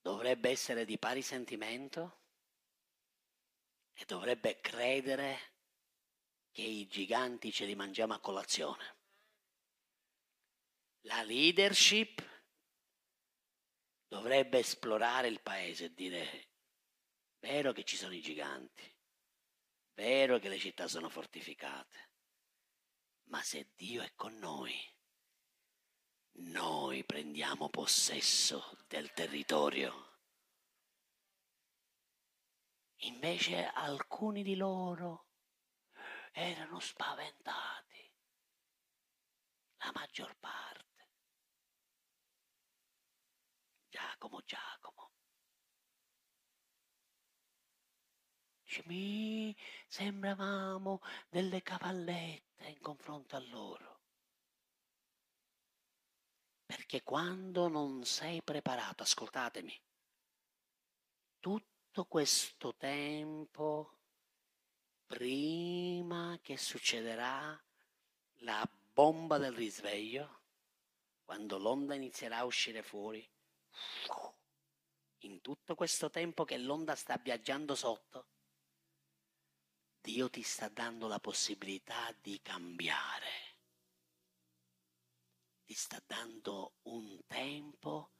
dovrebbe essere di pari sentimento e dovrebbe credere che i giganti ce li mangiamo a colazione. La leadership dovrebbe esplorare il paese e dire, vero che ci sono i giganti, vero che le città sono fortificate, ma se Dio è con noi, noi prendiamo possesso del territorio. Invece alcuni di loro erano spaventati, la maggior parte. Giacomo, Giacomo. Dice, sembravamo delle cavallette in confronto a loro. Perché quando non sei preparato, ascoltatemi, tutto questo tempo, prima che succederà la bomba del risveglio, quando l'onda inizierà a uscire fuori, in tutto questo tempo che l'onda sta viaggiando sotto, Dio ti sta dando la possibilità di cambiare. Ti sta dando un tempo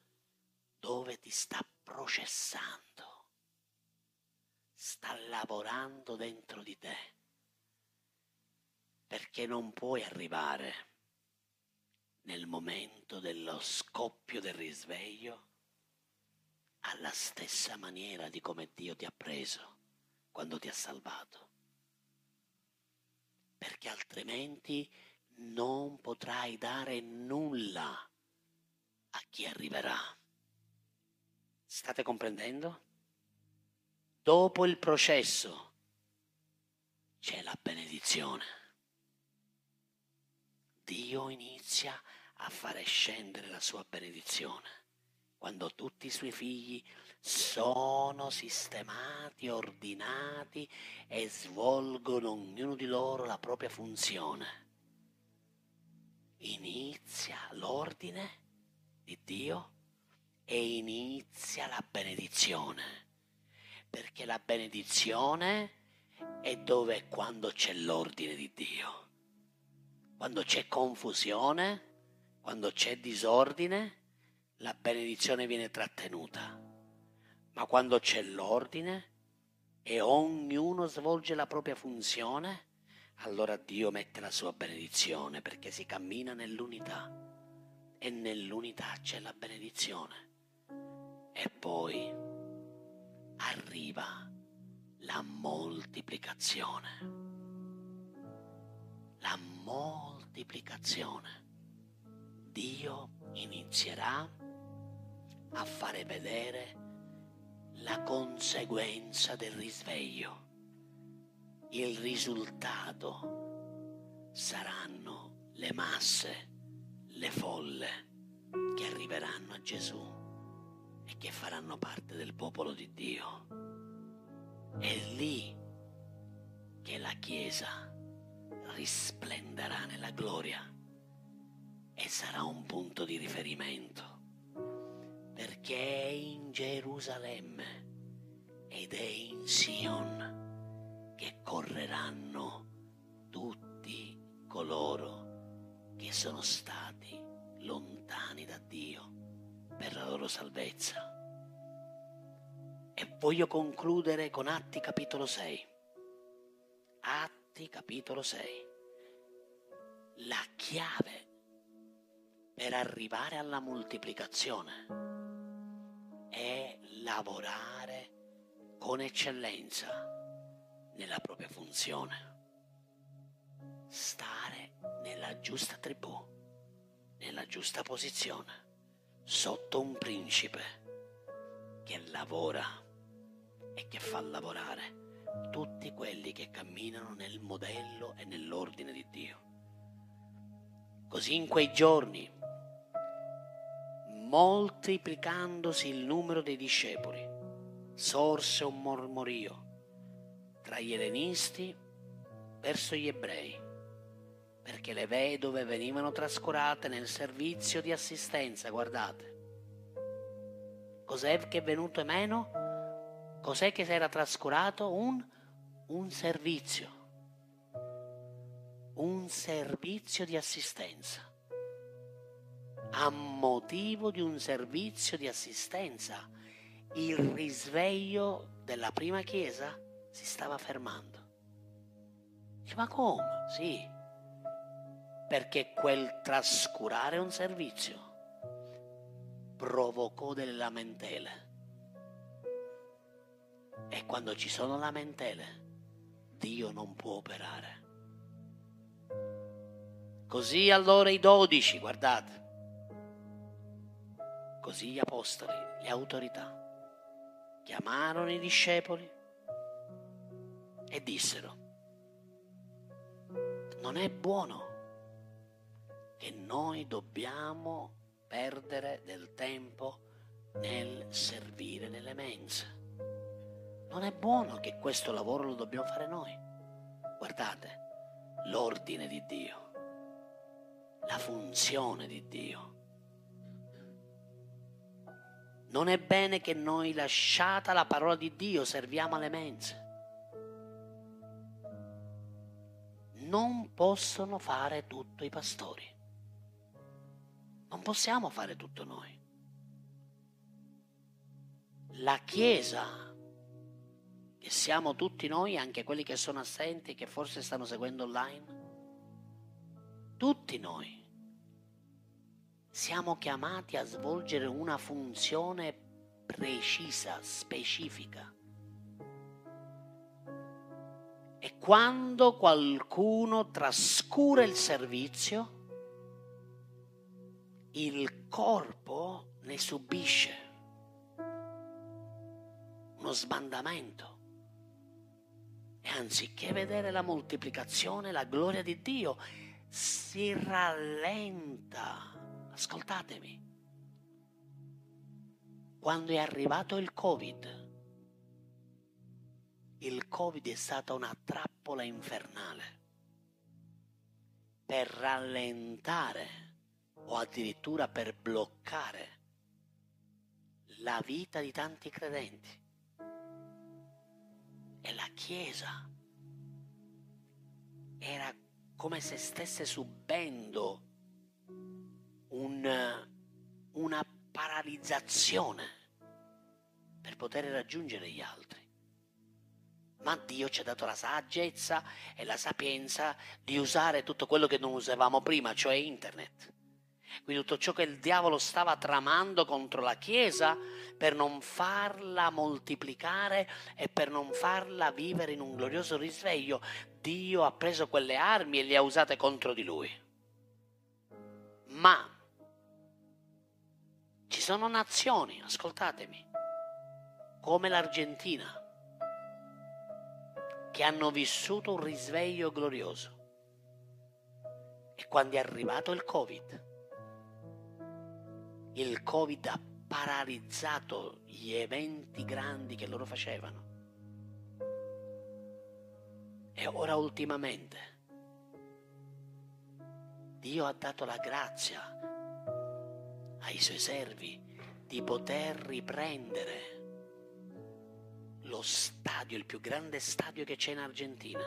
dove ti sta processando, sta lavorando dentro di te, perché non puoi arrivare nel momento dello scoppio del risveglio alla stessa maniera di come Dio ti ha preso quando ti ha salvato, perché altrimenti non potrai dare nulla a chi arriverà. State comprendendo? Dopo il processo c'è la benedizione. Dio inizia a fare scendere la sua benedizione quando tutti i suoi figli sono sistemati, ordinati e svolgono ognuno di loro la propria funzione inizia l'ordine di Dio e inizia la benedizione. Perché la benedizione è dove quando c'è l'ordine di Dio. Quando c'è confusione, quando c'è disordine, la benedizione viene trattenuta. Ma quando c'è l'ordine e ognuno svolge la propria funzione, allora Dio mette la sua benedizione perché si cammina nell'unità e nell'unità c'è la benedizione. E poi arriva la moltiplicazione. La moltiplicazione. Dio inizierà a fare vedere la conseguenza del risveglio. Il risultato saranno le masse, le folle che arriveranno a Gesù e che faranno parte del popolo di Dio. È lì che la Chiesa risplenderà nella gloria e sarà un punto di riferimento perché è in Gerusalemme ed è in Sion che correranno tutti coloro che sono stati lontani da Dio per la loro salvezza. E voglio concludere con Atti capitolo 6. Atti capitolo 6. La chiave per arrivare alla moltiplicazione è lavorare con eccellenza nella propria funzione, stare nella giusta tribù, nella giusta posizione, sotto un principe che lavora e che fa lavorare tutti quelli che camminano nel modello e nell'ordine di Dio. Così in quei giorni moltiplicandosi il numero dei discepoli, sorse un mormorio tra gli ellenisti verso gli ebrei, perché le vedove venivano trascurate nel servizio di assistenza, guardate. Cos'è che è venuto meno? Cos'è che si era trascurato? Un, un servizio. Un servizio di assistenza a motivo di un servizio di assistenza. Il risveglio della prima chiesa si stava fermando. Dice, ma come? Sì, perché quel trascurare un servizio provocò delle lamentele. E quando ci sono lamentele, Dio non può operare. Così allora i dodici, guardate, Così gli apostoli, le autorità, chiamarono i discepoli e dissero, non è buono che noi dobbiamo perdere del tempo nel servire nelle mense. Non è buono che questo lavoro lo dobbiamo fare noi. Guardate, l'ordine di Dio, la funzione di Dio non è bene che noi, lasciata la parola di Dio, serviamo alle mense. Non possono fare tutto i pastori. Non possiamo fare tutto noi. La Chiesa, che siamo tutti noi, anche quelli che sono assenti, che forse stanno seguendo online, tutti noi siamo chiamati a svolgere una funzione precisa, specifica. E quando qualcuno trascura il servizio, il corpo ne subisce uno sbandamento. E anziché vedere la moltiplicazione, la gloria di Dio, si rallenta Ascoltatemi. Quando è arrivato il Covid, il Covid è stata una trappola infernale per rallentare o addirittura per bloccare la vita di tanti credenti. E la Chiesa era come se stesse subendo un, una paralizzazione per poter raggiungere gli altri. Ma Dio ci ha dato la saggezza e la sapienza di usare tutto quello che non usavamo prima, cioè internet. Quindi tutto ciò che il diavolo stava tramando contro la Chiesa per non farla moltiplicare e per non farla vivere in un glorioso risveglio, Dio ha preso quelle armi e le ha usate contro di lui. Ma ci sono nazioni, ascoltatemi, come l'Argentina, che hanno vissuto un risveglio glorioso. E quando è arrivato il Covid, il Covid ha paralizzato gli eventi grandi che loro facevano. E ora ultimamente Dio ha dato la grazia ai suoi servi di poter riprendere lo stadio, il più grande stadio che c'è in Argentina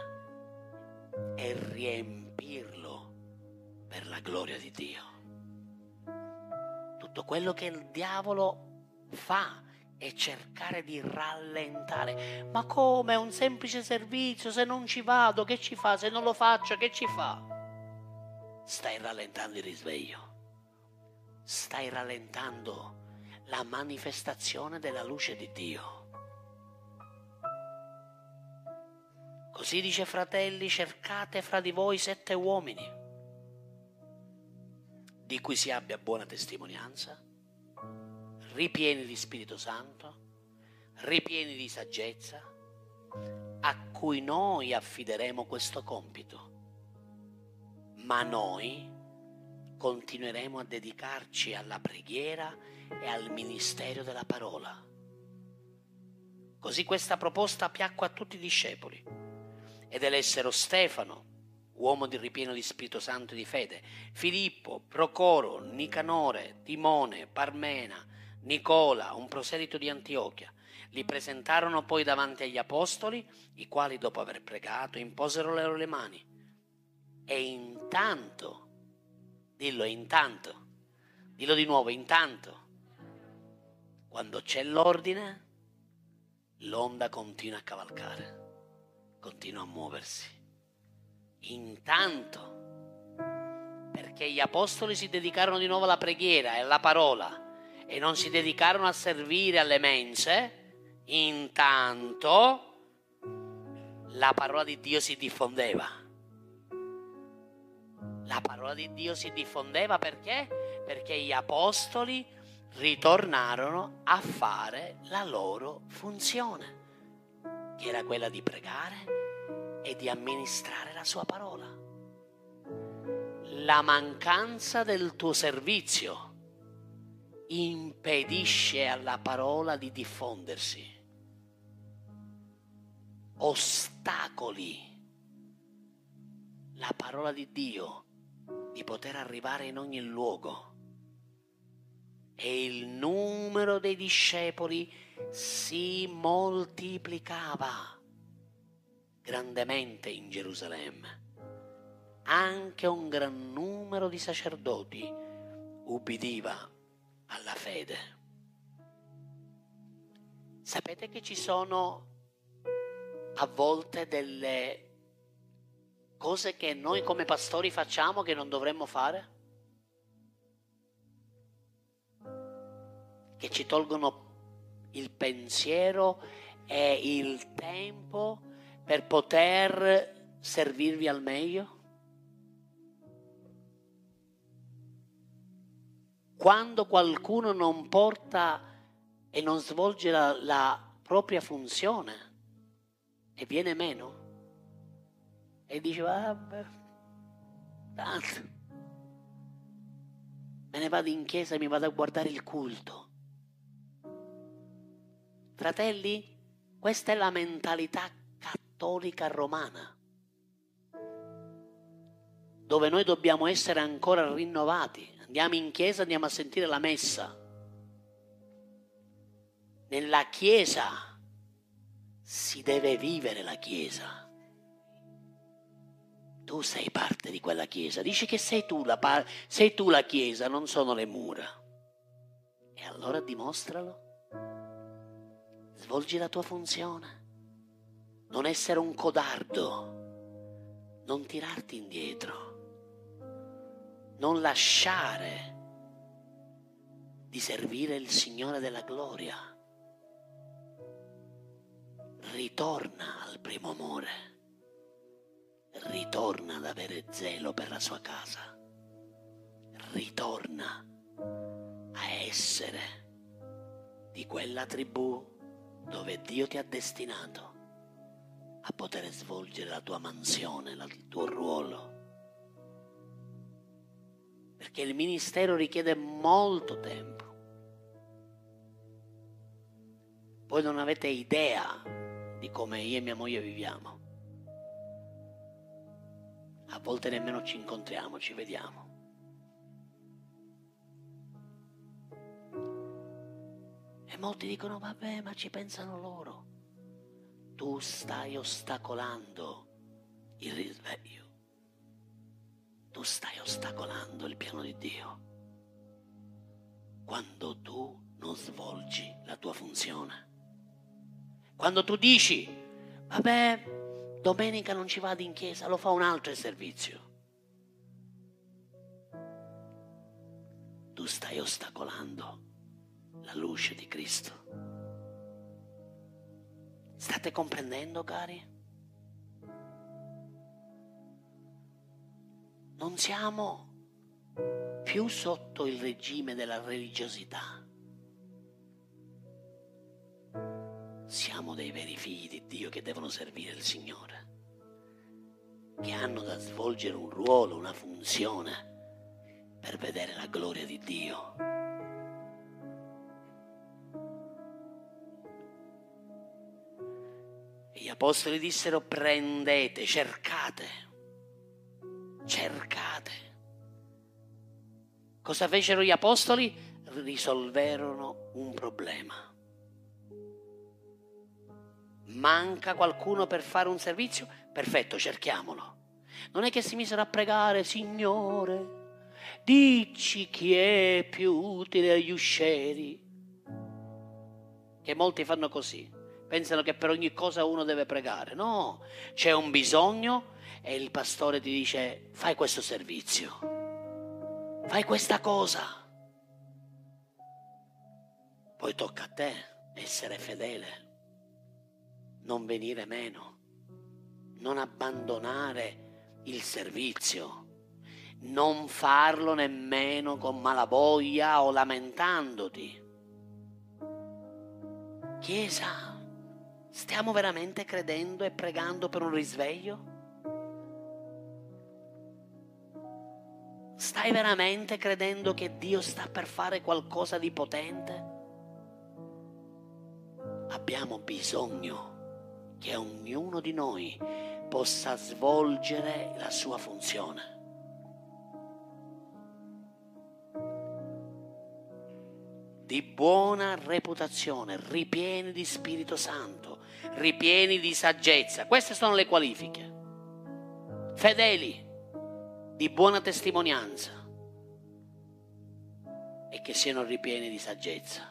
e riempirlo per la gloria di Dio tutto quello che il diavolo fa è cercare di rallentare. Ma come un semplice servizio, se non ci vado, che ci fa? Se non lo faccio, che ci fa? Stai rallentando il risveglio. Stai rallentando la manifestazione della luce di Dio. Così dice fratelli, cercate fra di voi sette uomini di cui si abbia buona testimonianza, ripieni di Spirito Santo, ripieni di saggezza, a cui noi affideremo questo compito. Ma noi continueremo a dedicarci alla preghiera e al ministero della parola. Così questa proposta piacque a tutti i discepoli ed elessero Stefano, uomo di ripieno di Spirito Santo e di fede, Filippo, Procoro, Nicanore, Timone, Parmena, Nicola, un proselito di Antiochia. Li presentarono poi davanti agli apostoli, i quali dopo aver pregato imposero loro le mani. E intanto, dillo intanto, dillo di nuovo, intanto, quando c'è l'ordine, l'onda continua a cavalcare, continua a muoversi Intanto, perché gli apostoli si dedicarono di nuovo alla preghiera e alla parola e non si dedicarono a servire alle mense, intanto la parola di Dio si diffondeva. La parola di Dio si diffondeva perché? Perché gli apostoli ritornarono a fare la loro funzione, che era quella di pregare e di amministrare la sua parola. La mancanza del tuo servizio impedisce alla parola di diffondersi. Ostacoli la parola di Dio di poter arrivare in ogni luogo. E il numero dei discepoli si moltiplicava grandemente in Gerusalemme. Anche un gran numero di sacerdoti ubbidiva alla fede. Sapete che ci sono a volte delle cose che noi come pastori facciamo che non dovremmo fare? Che ci tolgono il pensiero e il tempo per poter servirvi al meglio? Quando qualcuno non porta e non svolge la, la propria funzione e viene meno e dice vabbè, tanto me ne vado in chiesa e mi vado a guardare il culto. Fratelli, questa è la mentalità cattolica romana, dove noi dobbiamo essere ancora rinnovati. Andiamo in chiesa, andiamo a sentire la messa. Nella chiesa si deve vivere la chiesa. Tu sei parte di quella chiesa, dici che sei tu la, par- sei tu la chiesa, non sono le mura. E allora dimostralo Svolgi la tua funzione. Non essere un codardo. Non tirarti indietro. Non lasciare di servire il Signore della gloria. Ritorna al primo amore. Ritorna ad avere zelo per la sua casa. Ritorna a essere di quella tribù dove Dio ti ha destinato a poter svolgere la tua mansione, il tuo ruolo. Perché il ministero richiede molto tempo. Voi non avete idea di come io e mia moglie viviamo. A volte nemmeno ci incontriamo, ci vediamo. E molti dicono, vabbè, ma ci pensano loro. Tu stai ostacolando il risveglio. Tu stai ostacolando il piano di Dio. Quando tu non svolgi la tua funzione. Quando tu dici, vabbè, domenica non ci vado in chiesa, lo fa un altro servizio. Tu stai ostacolando la luce di Cristo. State comprendendo, cari? Non siamo più sotto il regime della religiosità. Siamo dei veri figli di Dio che devono servire il Signore, che hanno da svolgere un ruolo, una funzione per vedere la gloria di Dio. Apostoli dissero prendete, cercate, cercate. Cosa fecero gli apostoli? Risolverono un problema. Manca qualcuno per fare un servizio? Perfetto, cerchiamolo. Non è che si misero a pregare, Signore, dici chi è più utile agli uscieri. Che molti fanno così pensano che per ogni cosa uno deve pregare. No, c'è un bisogno e il pastore ti dice fai questo servizio, fai questa cosa. Poi tocca a te essere fedele, non venire meno, non abbandonare il servizio, non farlo nemmeno con malavoglia o lamentandoti. Chiesa, Stiamo veramente credendo e pregando per un risveglio? Stai veramente credendo che Dio sta per fare qualcosa di potente? Abbiamo bisogno che ognuno di noi possa svolgere la sua funzione. Di buona reputazione, ripieni di Spirito Santo ripieni di saggezza. Queste sono le qualifiche. Fedeli, di buona testimonianza e che siano ripieni di saggezza.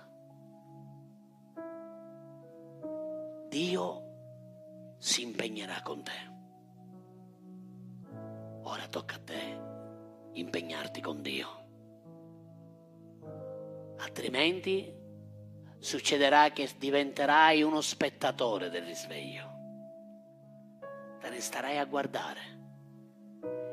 Dio si impegnerà con te. Ora tocca a te impegnarti con Dio. Altrimenti succederà che diventerai uno spettatore del risveglio. Te ne starai a guardare.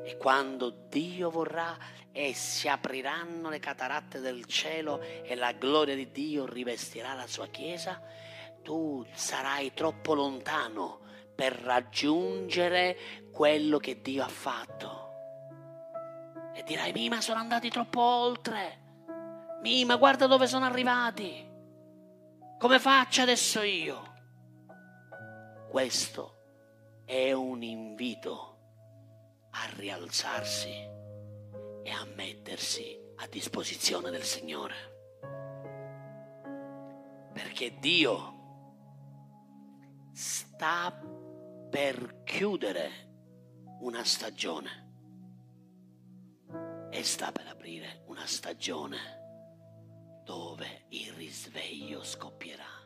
E quando Dio vorrà e si apriranno le cataratte del cielo e la gloria di Dio rivestirà la sua chiesa, tu sarai troppo lontano per raggiungere quello che Dio ha fatto. E dirai, Mima, sono andati troppo oltre. Mima, guarda dove sono arrivati. Come faccio adesso io? Questo è un invito a rialzarsi e a mettersi a disposizione del Signore. Perché Dio sta per chiudere una stagione e sta per aprire una stagione dove il risveglio scoppierà.